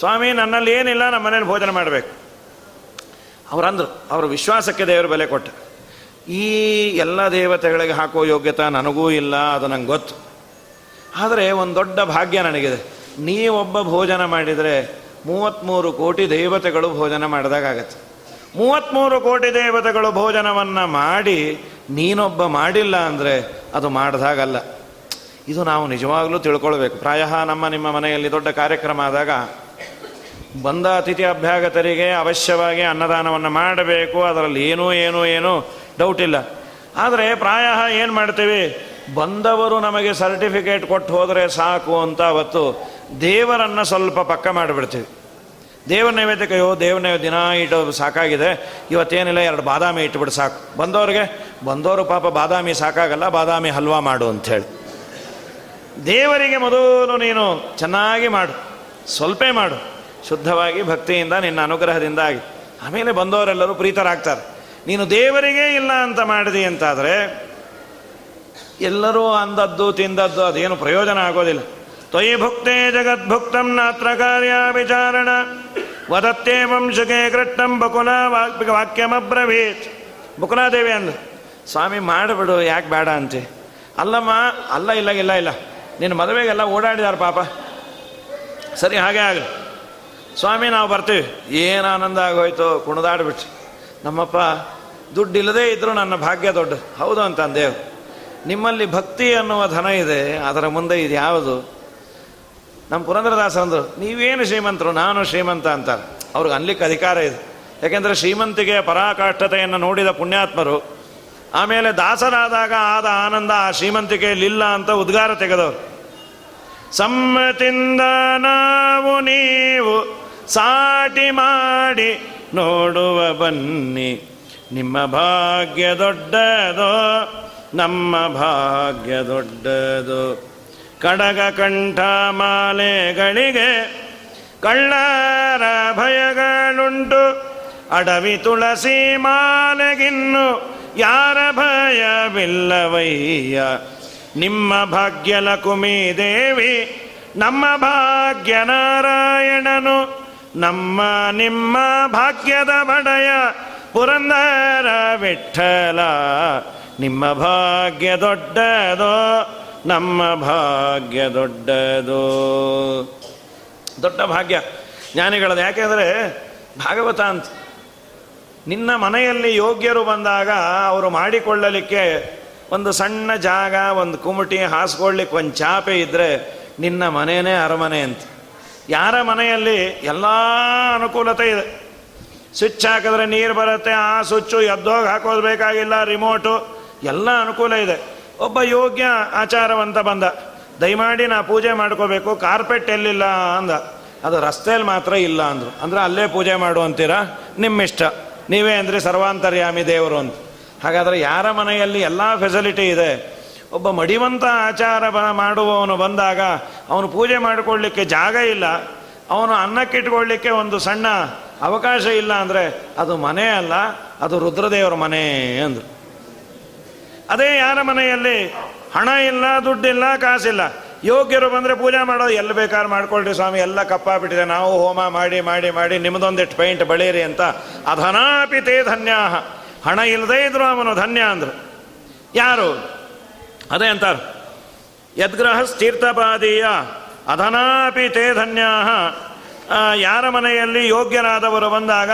ಸ್ವಾಮಿ, ನನ್ನಲ್ಲಿ ಏನಿಲ್ಲ ನಮ್ಮ ಮನೇಲಿ ಭೋಜನ ಮಾಡಬೇಕು. ಅವರಂದ್ರು. ಅವರ ವಿಶ್ವಾಸಕ್ಕೆ ದೇವರು ಬೆಲೆ ಕೊಟ್ಟ. ಈ ಎಲ್ಲ ದೇವತೆಗಳಿಗೆ ಹಾಕೋ ಯೋಗ್ಯತೆ ನನಗೂ ಇಲ್ಲ, ಅದು ನಂಗೆ ಗೊತ್ತು. ಆದರೆ ಒಂದು ದೊಡ್ಡ ಭಾಗ್ಯ ನನಗಿದೆ. ನೀವೊಬ್ಬ ಭೋಜನ ಮಾಡಿದರೆ ಮೂವತ್ತ್ಮೂರು ಕೋಟಿ ದೇವತೆಗಳು ಭೋಜನ ಮಾಡಿದಾಗತ್ತೆ ಮೂವತ್ತ್ಮೂರು ಕೋಟಿ ದೇವತೆಗಳು ಭೋಜನವನ್ನು ಮಾಡಿ ನೀನೊಬ್ಬ ಮಾಡಿಲ್ಲ ಅಂದರೆ ಅದು ಮಾಡಿದಾಗಲ್ಲ. ಇದು ನಾವು ನಿಜವಾಗಲೂ ತಿಳ್ಕೊಳ್ಬೇಕು. ಪ್ರಾಯ ನಮ್ಮ ನಿಮ್ಮ ಮನೆಯಲ್ಲಿ ದೊಡ್ಡ ಕಾರ್ಯಕ್ರಮ ಆದಾಗ ಬಂದ ಅತಿಥಿ ಅಭ್ಯಾಗತರಿಗೆ ಅವಶ್ಯವಾಗಿ ಅನ್ನದಾನವನ್ನು ಮಾಡಬೇಕು. ಅದರಲ್ಲಿ ಏನೂ ಏನೂ ಏನೂ ಡೌಟ್ ಇಲ್ಲ. ಆದರೆ ಪ್ರಾಯ ಏನು ಮಾಡ್ತೀವಿ? ಬಂದವರು ನಮಗೆ ಸರ್ಟಿಫಿಕೇಟ್ ಕೊಟ್ಟು ಹೋದರೆ ಸಾಕು ಅಂತ ಅವತ್ತು ದೇವರನ್ನು ಸ್ವಲ್ಪ ಪಕ್ಕ ಮಾಡಿಬಿಡ್ತೀವಿ. ದೇವರ ನೈವೇದ್ಯಕ್ಕೆ, ಅಯ್ಯೋ, ದೇವ್ರ ನೈವೇದ್ಯ ದಿನ ಇಟ್ಟು ಸಾಕಾಗಿದೆ. ಇವತ್ತೇನಿಲ್ಲ, ಎರಡು ಬಾದಾಮಿ ಇಟ್ಬಿಟ್ಟು ಸಾಕು. ಬಂದವ್ರಿಗೆ, ಬಂದವರು ಪಾಪ ಬಾದಾಮಿ ಸಾಕಾಗಲ್ಲ, ಬಾದಾಮಿ ಹಲ್ವಾ ಮಾಡು ಅಂಥೇಳಿ ದೇವರಿಗೆ ಮೊದಲು ನೀನು ಚೆನ್ನಾಗಿ ಮಾಡು. ಸ್ವಲ್ಪೇ ಮಾಡು. ಶುದ್ಧವಾಗಿ ಭಕ್ತಿಯಿಂದ ನಿನ್ನ ಅನುಗ್ರಹದಿಂದ ಆಗಿ. ಆಮೇಲೆ ಬಂದವರೆಲ್ಲರೂ ಪ್ರೀತರಾಗ್ತಾರೆ. ನೀನು ದೇವರಿಗೆ ಇಲ್ಲ ಅಂತ ಮಾಡಿದಿ ಅಂತಾದರೆ, ಎಲ್ಲರೂ ಅಂದದ್ದು ತಿಂದದ್ದು ಅದೇನು ಪ್ರಯೋಜನ ಆಗೋದಿಲ್ಲ. ತ್ವಯಿ ಭುಕ್ತೆ ಜಗದ್ಭುಕ್ತಂ ನಾತ್ರ ಕಾರ್ಯ ವಿಚಾರಣ. ವದತ್ತೇ ವಂಶಕ್ಕೆ ಕೃಷ್ಣಂ ಬಕುಲ ವಾಕ್ಯಮಬ್ರವೀತ್ ಬಕುಲಾದೇವಿ ಅಂದ ಸ್ವಾಮಿ ಮಾಡಿಬಿಡು, ಯಾಕೆ ಬೇಡ ಅಂತೆ. ಅಲ್ಲಮ್ಮ, ಅಲ್ಲ, ಇಲ್ಲ ಇಲ್ಲ ಇಲ್ಲ. ನಿನ್ನ ಮದುವೆಗೆಲ್ಲ ಓಡಾಡಿದಾರ ಪಾಪ. ಸರಿ, ಹಾಗೆ ಆಗಲಿ. ಸ್ವಾಮಿ, ನಾವು ಬರ್ತೀವಿ. ಏನು ಆನಂದ ಆಗೋಯ್ತು? ಕುಣಿದಾಡ್ಬಿಟ್ಟು ನಮ್ಮಪ್ಪ ದುಡ್ಡು ಇಲ್ಲದೇ ಇದ್ದರೂ ನನ್ನ ಭಾಗ್ಯ ದೊಡ್ಡ ಹೌದು ಅಂತ ಅಂದೇವು ನಿಮ್ಮಲ್ಲಿ ಭಕ್ತಿ ಅನ್ನುವ ಧನ ಇದೆ, ಅದರ ಮುಂದೆ ಇದು ಯಾವುದು? ನಮ್ಮ ಪುರಂದ್ರದಾಸ ಅಂದರು, ನೀವೇನು ಶ್ರೀಮಂತರು, ನಾನು ಶ್ರೀಮಂತ ಅಂತಾರೆ ಅವ್ರಿಗೆ ಅನ್ಲಿಕ್ಕೆ ಅಧಿಕಾರ ಇದೆ. ಯಾಕೆಂದರೆ ಶ್ರೀಮಂತಿಗೆ ಪರಾಕಾಷ್ಠತೆಯನ್ನು ನೋಡಿದ ಪುಣ್ಯಾತ್ಮರು, ಆಮೇಲೆ ದಾಸರಾದಾಗ ಆದ ಆನಂದ ಆ ಶ್ರೀಮಂತಿಕೆಯಲ್ಲಿಲ್ಲ ಅಂತ ಉದ್ಗಾರ ತೆಗೆದವರು. ಸಮ್ಮತಿಂದ ನಾವು ನೀವು ಸಾಟಿ ಮಾಡಿ ನೋಡುವ ಬನ್ನಿ. ನಿಮ್ಮ ಭಾಗ್ಯ ದೊಡ್ಡದೋ, ನಮ್ಮ ಭಾಗ್ಯ ದೊಡ್ಡದು. ಕಡಗ ಕಂಠ ಮಾಲೆಗಳಿಗೆ ಕಳ್ಳರ ಭಯಗಳುಂಟು. ಅಡವಿ ತುಳಸಿ ಮಾಲೆಗಿನ್ನು ಯಾರ ಭಯವಿಲ್ಲವಯ್ಯ. ನಿಮ್ಮ ಭಾಗ್ಯ ಲಕುಮಿ ದೇವಿ, ನಮ್ಮ ಭಾಗ್ಯ ನಾರಾಯಣನು. ನಮ್ಮ ನಿಮ್ಮ ಭಾಗ್ಯದ ಬಡಯ ಪುರಂದರ ವಿಠಲ. ನಿಮ್ಮ ಭಾಗ್ಯ ದೊಡ್ಡದೋ, ನಮ್ಮ ಭಾಗ್ಯ ದೊಡ್ಡದೋ. ದೊಡ್ಡ ಭಾಗ್ಯ. ಜ್ಞಾನಿಗಳದ್ದು ಯಾಕೆಂದರೆ ಭಾಗವತ ಅಂತ. ನಿನ್ನ ಮನೆಯಲ್ಲಿ ಯೋಗ್ಯರು ಬಂದಾಗ ಅವರು ಮಾಡಿಕೊಳ್ಳಲಿಕ್ಕೆ ಒಂದು ಸಣ್ಣ ಜಾಗ, ಒಂದು ಕುಮಟಿ ಹಾಸ್ಕೊಳ್ಳಿಕ್ಕೆ ಒಂದು ಚಾಪೆ ಇದ್ದರೆ ನಿನ್ನ ಮನೆಯೇ ಅರಮನೆ ಅಂತ. ಯಾರ ಮನೆಯಲ್ಲಿ ಎಲ್ಲ ಅನುಕೂಲತೆ ಇದೆ? ಸ್ವಿಚ್ ಹಾಕಿದ್ರೆ ನೀರು ಬರುತ್ತೆ, ಆ ಸ್ವಿಚ್ಚು ಎದ್ದೋಗಿ ಹಾಕೋದು ಬೇಕಾಗಿಲ್ಲ ರಿಮೋಟು ಎಲ್ಲ ಅನುಕೂಲ ಇದೆ. ಒಬ್ಬ ಯೋಗ್ಯ ಆಚಾರವಂತ ಬಂದ, ದಯಮಾಡಿ ನಾ ಪೂಜೆ ಮಾಡ್ಕೋಬೇಕು, ಕಾರ್ಪೆಟ್ ಎಲ್ಲಿಲ್ಲ? ಅಂದ. ಅದು ರಸ್ತೆಯಲ್ಲಿ ಮಾತ್ರ ಇಲ್ಲ ಅಂದರು. ಅಂದರೆ ಅಲ್ಲೇ ಪೂಜೆ ಮಾಡು ಅಂತೀರಾ? ನಿಮ್ಮಿಷ್ಟ. ನೀವೇ ಅಂದರೆ ಸರ್ವಾಂತರ್ಯಾಮಿ ದೇವರು ಅಂತ ಹಾಗಾದರೆ ಯಾರ ಮನೆಯಲ್ಲಿ ಎಲ್ಲ ಫೆಸಿಲಿಟಿ ಇದೆ? ಒಬ್ಬ ಮಡಿವಂತ ಆಚಾರ ಮಾಡುವವನು ಬಂದಾಗ ಅವನು ಪೂಜೆ ಮಾಡಿಕೊಳ್ಳಿಕ್ಕೆ ಜಾಗ ಇಲ್ಲ. ಅವನು ಅನ್ನಕ್ಕಿಟ್ಕೊಳ್ಳಿಕ್ಕೆ ಒಂದು ಸಣ್ಣ ಅವಕಾಶ ಇಲ್ಲ ಅಂದರೆ ಅದು ಮನೆ ಅಲ್ಲ, ಅದು ರುದ್ರದೇವರ ಮನೆ ಅಂದರು. ಅದೇ ಯಾರ ಮನೆಯಲ್ಲಿ ಹಣ ಇಲ್ಲ ದುಡ್ಡಿಲ್ಲ ಕಾಸಿಲ್ಲ. ಯೋಗ್ಯರು ಬಂದರೆ ಪೂಜೆ ಮಾಡೋದು, ಎಲ್ಲಿ ಬೇಕಾದ್ರೆ ಮಾಡ್ಕೊಳ್ರಿ ಸ್ವಾಮಿ, ಎಲ್ಲ ಕಪ್ಪಾಬಿಟ್ಟಿದೆ ನಾವು ಹೋಮ ಮಾಡಿ ಮಾಡಿ ಮಾಡಿ ನಿಮ್ಮದೊಂದಿಟ್ಟು ಪೈಂಟ್ ಬಳೀರಿ ಅಂತ ಅಧನಾಪಿತೇ ಧನ್ಯಾಹ. ಧನ್ಯ ಹಣ ಇಲ್ಲದೇ ಇದ್ರು ಅವನು ಧನ್ಯ ಅಂದರು. ಯಾರು? ಅದೇ ಅಂತಾರೆ ಯದ್ಗ್ರಹ ತೀರ್ಥಪಾದೀಯ ಅಧನಾಪಿ ತೇ ಧನ್ಯ ಯಾರ ಮನೆಯಲ್ಲಿ ಯೋಗ್ಯರಾದವರು ಬಂದಾಗ?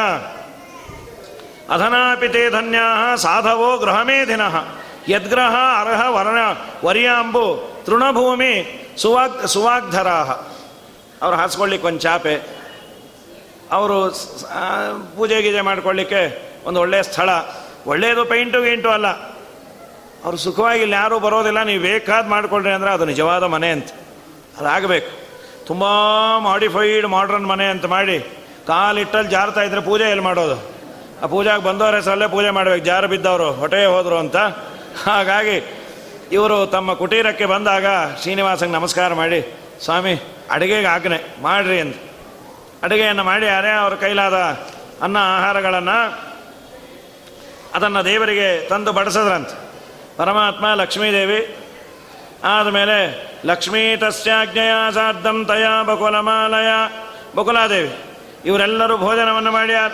ಅಧನಾಪಿ ತೇ ಧನ್ಯ ಸಾಧವೋ ಗೃಹಮೇಧಿನಃ ಯದ್ಗ್ರಹ ಅರ್ಹ ವರ್ಣ, ವರಿಯಾಂಬು, ತೃಣಭೂಮಿ, ಸುವಾಗ್, ಸುವಾಗ್ಧರಾಹ. ಅವ್ರು ಹಾಸ್ಕೊಳ್ಳಿಕ್ಕೆ ಒಂದು ಚಾಪೆ. ಅವರು ಪೂಜೆ ಗೀಜೆ ಮಾಡ್ಕೊಳ್ಳಿಕ್ಕೆ ಒಂದು ಒಳ್ಳೆಯ ಸ್ಥಳ. ಒಳ್ಳೆಯದು ಪೈಂಟು ಗೀಂಟು ಅಲ್ಲ. ಅವರು ಸುಖವಾಗಿ ಇಲ್ಲಿ ಯಾರೂ ಬರೋದಿಲ್ಲ, ನೀವು ಬೇಕಾದ ಮಾಡಿಕೊಳ್ರಿ ಅಂದರೆ ಅದು ನಿಜವಾದ ಮನೆ ಅಂತ. ಅದಾಗಬೇಕು. ತುಂಬ ಮಾಡಿಫೈಡ್ ಮಾಡ್ರನ್ ಮನೆ ಅಂತ ಮಾಡಿ ಕಾಲಿಟ್ಟಲ್ಲಿ ಜಾರ್ತಾ ಇದ್ರೆ ಪೂಜೆ ಎಲ್ಲಿ ಮಾಡೋದು? ಆ ಪೂಜೆಗೆ ಬಂದವರ ಹೆಸರಲ್ಲೇ ಪೂಜೆ ಮಾಡಬೇಕು. ಜಾರು ಬಿದ್ದವರು ಹೊಟ್ಟೆ ಹೋದರು ಅಂತ. ಹಾಗಾಗಿ ಇವರು ತಮ್ಮ ಕುಟೀರಕ್ಕೆ ಬಂದಾಗ ಶ್ರೀನಿವಾಸಂಗೆ ನಮಸ್ಕಾರ ಮಾಡಿ, ಸ್ವಾಮಿ, ಅಡುಗೆಗೆ ಆಜ್ಞೆ ಮಾಡ್ರಿ ಅಂತ ಅಡುಗೆಯನ್ನು ಮಾಡಿ ಯಾರೇ ಅವ್ರ ಕೈಲಾದ ಅನ್ನ, ಆಹಾರಗಳನ್ನು ಅದನ್ನು ದೇವರಿಗೆ ತಂದು ಬಡಿಸದ್ರಂತೆ. ಪರಮಾತ್ಮ ಲಕ್ಷ್ಮೀದೇವಿ. ಆದಮೇಲೆ ಲಕ್ಷ್ಮೀ ತಸ್ಯಾಜ್ಞೆಯ ಸಾರ್ಧಂ ತಯ ಬಕುಲಮಾಲಯ. ಬಕುಲಾದೇವಿ, ಇವರೆಲ್ಲರೂ ಭೋಜನವನ್ನು ಮಾಡ್ಯಾರ.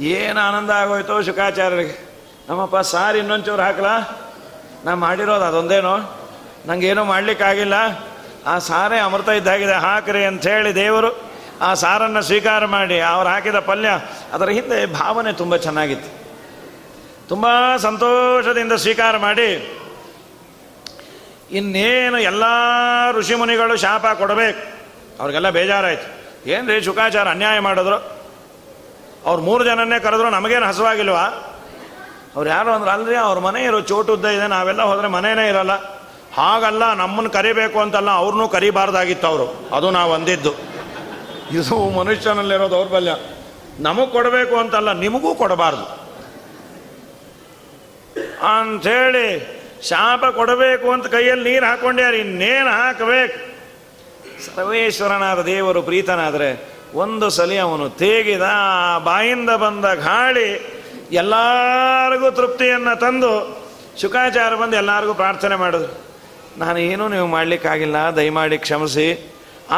ಏನು ಆನಂದ ಆಗೋಯ್ತು ಶುಕಾಚಾರ್ಯರಿಗೆ. ನಮ್ಮಪ್ಪ ಸಾರ್ ಇನ್ನೊಂಚೂರು ಹಾಕಲಾ? ನಾ ಮಾಡಿರೋದು ಅದೊಂದೇನೋ. ನನಗೇನು ಮಾಡಲಿಕ್ಕಾಗಿಲ್ಲ ಆ ಸಾರೇ ಅಮೃತ ಇದ್ದಾಗಿದೆ, ಹಾಕ್ರಿ ಅಂಥೇಳಿ ದೇವರು ಆ ಸಾರನ್ನು ಸ್ವೀಕಾರ ಮಾಡಿ, ಅವ್ರು ಹಾಕಿದ ಪಲ್ಯ ಅದರ ಹಿಂದೆ ಭಾವನೆ ತುಂಬ ಚೆನ್ನಾಗಿತ್ತು. ತುಂಬ ಸಂತೋಷದಿಂದ ಸ್ವೀಕಾರ ಮಾಡಿ ಇನ್ನೇನು ಎಲ್ಲ ಋಷಿಮುನಿಗಳು ಶಾಪ ಕೊಡಬೇಕು? ಅವ್ರಿಗೆಲ್ಲ ಬೇಜಾರಾಯ್ತು. ಏನು ರೀ ಶುಕಾಚಾರ ಅನ್ಯಾಯ ಮಾಡಿದ್ರು? ಅವ್ರು ಮೂರು ಜನನ್ನೇ ಕರೆದ್ರು ನಮಗೇನು ಹಸುವಾಗಿಲ್ವಾ? ಅವ್ರು ಯಾರು ಅಂದ್ರೆ, ಅಲ್ರಿ, ಅವ್ರ ಮನೆ ಇರೋ ಚೋಟುದ್ದ ಇದೆ, ನಾವೆಲ್ಲ ಹೋದರೆ ಮನೆಯೇ ಇರಲ್ಲ. ಹಾಗಲ್ಲ, ನಮ್ಮನ್ನು ಕರಿಬೇಕು ಅಂತಲ್ಲ ಅವ್ರನ್ನೂ ಕರಿಬಾರ್ದಾಗಿತ್ತು ಅವರು. ಅದು ನಾವು ಅಂದಿದ್ದು. ಇದು ಮನುಷ್ಯನಲ್ಲಿರೋ ದೌರ್ಬಲ್ಯ. ನಮಗೆ ಕೊಡಬೇಕು ಅಂತಲ್ಲ ನಿಮಗೂ ಕೊಡಬಾರ್ದು. ಅಂಥೇಳಿ ಶಾಪ ಕೊಡಬೇಕು ಅಂತ ಕೈಯಲ್ಲಿ ನೀರು ಹಾಕೊಂಡ್ಯಾರ ಇನ್ನೇನು ಹಾಕಬೇಕು? ಸರ್ವೇಶ್ವರನಾದ ದೇವರು ಪ್ರೀತನಾದರೆ ಒಂದು ಸಲಿ ಅವನು ತೇಗಿದ ಬಾಯಿಂದ ಬಂದ ಗಾಳಿ ಎಲ್ಲರಿಗೂ ತೃಪ್ತಿಯನ್ನು ತಂದು ಶುಕಾಚಾರ ಬಂದು ಎಲ್ಲರಿಗೂ ಪ್ರಾರ್ಥನೆ ಮಾಡಿದ್ರು. ನಾನು ಏನೂ ನೀವು ಮಾಡಲಿಕ್ಕಾಗಿಲ್ಲ, ದಯಮಾಡಿ ಕ್ಷಮಿಸಿ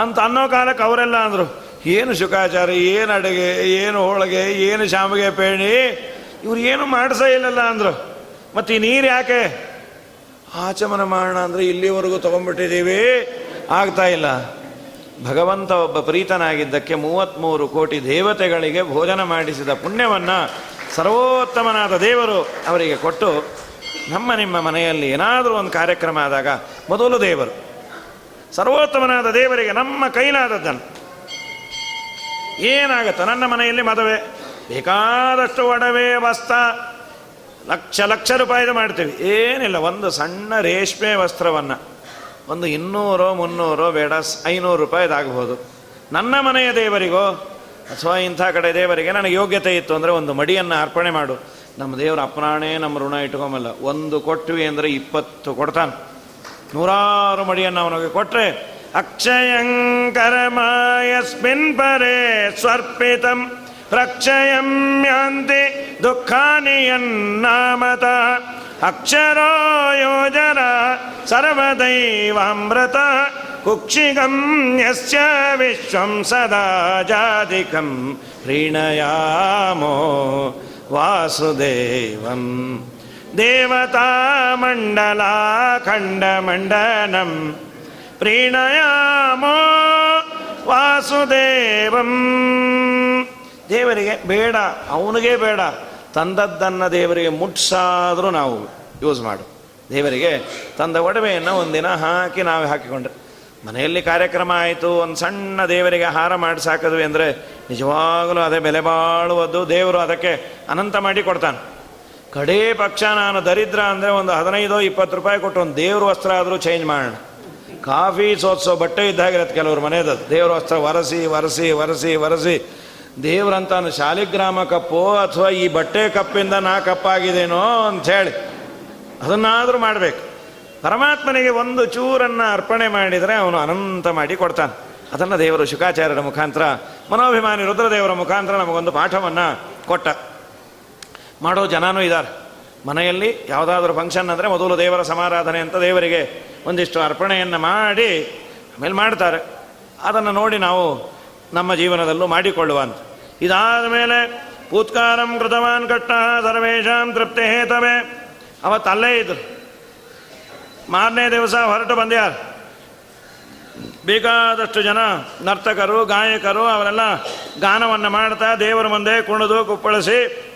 ಅಂತ ಅನ್ನೋ ಕಾಲಕ್ಕೆ ಅವರೆಲ್ಲ ಅಂದರು. ಏನು ಶುಕಾಚಾರ, ಏನು ಅಡುಗೆ, ಏನು ಹೋಳಿಗೆ, ಏನು ಶಾಮಿಗೆ ಪೇಣಿ, ಇವ್ರು ಏನು ಮಾಡಿಸೇ ಇಲ್ಲಲ್ಲ ಅಂದರು. ಮತ್ತು ಈ ನೀರು ಯಾಕೆ? ಆಚಮನ ಮಾಡೋಣ ಅಂದರೆ ಇಲ್ಲಿವರೆಗೂ ತಗೊಂಡ್ಬಿಟ್ಟಿದ್ದೀವಿ. ಆಗ್ತಾ ಇಲ್ಲ. ಭಗವಂತ ಒಬ್ಬ ಪ್ರೀತನಾಗಿದ್ದಕ್ಕೆ ಮೂವತ್ತ್ಮೂರು ಕೋಟಿ ದೇವತೆಗಳಿಗೆ ಭೋಜನ ಮಾಡಿಸಿದ ಪುಣ್ಯವನ್ನು ಸರ್ವೋತ್ತಮನಾದ ದೇವರು ಅವರಿಗೆ ಕೊಟ್ಟು ನಮ್ಮ ನಿಮ್ಮ ಮನೆಯಲ್ಲಿ ಏನಾದರೂ ಒಂದು ಕಾರ್ಯಕ್ರಮ ಆದಾಗ ಮೊದಲು ದೇವರು. ಸರ್ವೋತ್ತಮನಾದ ದೇವರಿಗೆ ನಮ್ಮ ಕೈಲಾದದ್ದನ್ನು. ಏನಾಗುತ್ತೆ ನನ್ನ ಮನೆಯಲ್ಲಿ ಮದುವೆ, ಬೇಕಾದಷ್ಟು ಒಡವೆ ವಸ್ತ ಲಕ್ಷ ಲಕ್ಷ ರೂಪಾಯಿದು ಮಾಡ್ತೀವಿ. ಏನಿಲ್ಲ, ಒಂದು ಸಣ್ಣ ರೇಷ್ಮೆ ವಸ್ತ್ರವನ್ನು. ಒಂದು ಇನ್ನೂರು ಮುನ್ನೂರು, ಬೇಡ, ಐನೂರು ರೂಪಾಯಿದಾಗ್ಬೋದು ನನ್ನ ಮನೆಯ ದೇವರಿಗೋ, ಅಥವಾ ಇಂಥ ಕಡೆ ದೇವರಿಗೆ ನನಗೆ ಯೋಗ್ಯತೆ ಇತ್ತು ಅಂದರೆ ಒಂದು ಮಡಿಯನ್ನು ಅರ್ಪಣೆ ಮಾಡು. ನಮ್ಮ ದೇವರ ಅಪ್ರಾಣೇ ನಮ್ಮ ಋಣ ಇಟ್ಕೊಂಬಲ್ಲ. ಒಂದು ಕೊಟ್ವಿ ಅಂದರೆ ಇಪ್ಪತ್ತು ಕೊಡ್ತಾನೆ. ನೂರಾರು ಮಡಿಯನ್ನು ಅವನಿಗೆ ಕೊಟ್ಟರೆ ಅಕ್ಷಯಂಕರಮಾಯಸ್ಮಿನ್ ಪರೇ ಸ್ವರ್ಪಿತಂ. प्रक्षयम्यान्ति दुःखानि यन्नामत। अक्षरो योजर सर्वदैवामृत। कुक्षिगं यस्य विश्वं सदा जाधिकं प्रीणयामो वासुदेवम् देवतामण्डलाखण्डमण्डनं प्रीणयामो वासुदेवम्। ದೇವರಿಗೆ ಬೇಡ, ಅವನಿಗೆ ಬೇಡ. ತಂದದ್ದನ್ನು ದೇವರಿಗೆ ಮುಟ್ಸಾದರೂ ನಾವು ಯೂಸ್ ಮಾಡು. ದೇವರಿಗೆ ತಂದ ಒಡವೆಯನ್ನು ಒಂದಿನ ಹಾಕಿ ನಾವು ಹಾಕಿಕೊಂಡ್ರೆ. ಮನೆಯಲ್ಲಿ ಕಾರ್ಯಕ್ರಮ ಆಯಿತು, ಒಂದು ಸಣ್ಣ ದೇವರಿಗೆ ಹಾರ ಮಾಡಿ ಸಾಕಿದ್ವಿ ಅಂದರೆ ನಿಜವಾಗಲೂ ಅದೇ ಬೆಲೆ ಬಾಳುವುದು ದೇವರು ಅದಕ್ಕೆ ಅನಂತ ಮಾಡಿ ಕೊಡ್ತಾನೆ. ಕಡೇ ಪಕ್ಷ ನಾನು ದರಿದ್ರ ಅಂದರೆ ಒಂದು ಹದಿನೈದು ಇಪ್ಪತ್ತು ರೂಪಾಯಿ ಕೊಟ್ಟು ಒಂದು ದೇವ್ರ ವಸ್ತ್ರ ಆದರೂ ಚೇಂಜ್ ಮಾಡೋಣ. ಕಾಫಿ ಸೋತ್ಸೋ ಬಟ್ಟೆ ಇದ್ದಾಗಿರತ್ತೆ ಕೆಲವರು ಮನೆಯದು ದೇವ್ರ ವಸ್ತ್ರ ಒರೆಸಿ ಒರೆಸಿ ಒರೆಸಿ ವರಸಿ ದೇವ್ರಂತ ಶಾಲಿಗ್ರಾಮ ಕಪ್ಪು ಅಥವಾ ಈ ಬಟ್ಟೆ ಕಪ್ಪಿಂದ ನಾ ಕಪ್ಪಾಗಿದೇನೋ ಹೇಳಿ ಅದನ್ನಾದರೂ ಮಾಡಬೇಕು. ಪರಮಾತ್ಮನಿಗೆ ಒಂದು ಚೂರನ್ನು ಅರ್ಪಣೆ ಮಾಡಿದರೆ ಅವನು ಅನಂತ ಮಾಡಿ ಕೊಡ್ತಾನೆ. ಅದನ್ನು ದೇವರು ಶುಕಾಚಾರ್ಯರ ಮುಖಾಂತರ, ಮನೋಭಿಮಾನಿ ರುದ್ರದೇವರ ಮುಖಾಂತರ ನಮಗೊಂದು ಪಾಠವನ್ನು ಕೊಟ್ಟ. ಮಾಡೋ ಜನನೂ ಇದ್ದಾರೆ. ಮನೆಯಲ್ಲಿ ಯಾವುದಾದ್ರೂ ಫಂಕ್ಷನ್ ಅಂದರೆ ಮೊದಲು ದೇವರ ಸಮಾರಾಧನೆ ಅಂತ ದೇವರಿಗೆ ಒಂದಿಷ್ಟು ಅರ್ಪಣೆಯನ್ನು ಮಾಡಿ ಆಮೇಲೆ ಮಾಡ್ತಾರೆ. ಅದನ್ನು ನೋಡಿ ನಾವು ನಮ್ಮ ಜೀವನದಲ್ಲೂ ಮಾಡಿಕೊಳ್ಳುವಂತ. ಇದಾದ ಮೇಲೆ ಪೂತ್ಕಾರಂ ಕೃತವಾನ್ ಕಟ್ಟ ಸರ್ವೇಶಾಂ ತೃಪ್ತಿ ಹೇತವೆ. ಅವತ್ತು ಅಲ್ಲೇ ಇದ್ರು. ಮಾರನೇ ದಿವಸ ಹೊರಟು ಬಂದ್ಯಾರ. ಬೇಕಾದಷ್ಟು ಜನ ನರ್ತಕರು, ಗಾಯಕರು, ಅವರೆಲ್ಲ ಗಾನವನ್ನು ಮಾಡ್ತಾ ದೇವರ ಮುಂದೆ ಕುಣಿದು ಕುಪ್ಪಳಿಸಿ,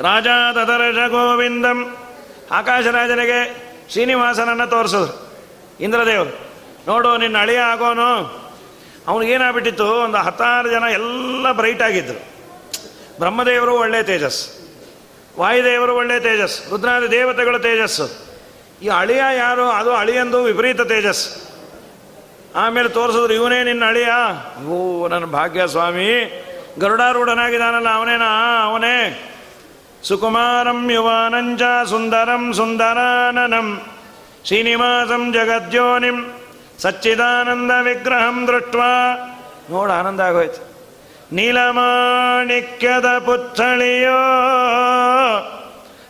ರಾಜ ತದರಜ ಗೋವಿಂದಂ ಆಕಾಶರಾಜನಿಗೆ ಶ್ರೀನಿವಾಸನನ್ನು ತೋರಿಸಿದ್ರು. ಇಂದ್ರದೇವರು, ನೋಡು ನಿನ್ನ ಅಳಿಯ ಆಗೋನು. ಅವನಿಗೇನಾಗ್ಬಿಟ್ಟಿತ್ತು ಒಂದು ಹತ್ತಾರು ಜನ ಎಲ್ಲ ಬ್ರೈಟ್ ಆಗಿದ್ದರು ಬ್ರಹ್ಮದೇವರು ಒಳ್ಳೆ ತೇಜಸ್. ವಾಯುದೇವರು ಒಳ್ಳೆ ತೇಜಸ್. ರುದ್ರಾದಿ ದೇವತೆಗಳ ತೇಜಸ್ಸು. ಈ ಅಳಿಯ ಯಾರು? ಅದು ಅಳಿಯಂದು ವಿಪರೀತ ತೇಜಸ್. ಆಮೇಲೆ ತೋರಿಸಿದ್ರು, ಇವನೇ ನಿನ್ನ ಅಳಿಯ? ಓ, ನನ್ನ ಭಾಗ್ಯ ಸ್ವಾಮಿ. ಗರುಡಾರೂಢನಾಗಿದ್ದಾನಲ್ಲ, ಅವನೇನಾ? ಅವನೇ. ಸುಕುಮಾರಂ ಯುವಾನಂಜ ಸುಂದರಂ ಸುಂದರಾನನಂ. ಶ್ರೀನಿವಾಸಂ ಜಗದ್ಯೋನಿಂ. ಸಚ್ಚಿದಾನಂದ ವಿಗ್ರಹಂ ದೃಷ್ಟ ನೋಡ ಆನಂದ ಆಗೋಯ್ತು. ನೀಲಮಾಣಿಕ್ಯದ ಪುತ್ಥಳಿಯೋ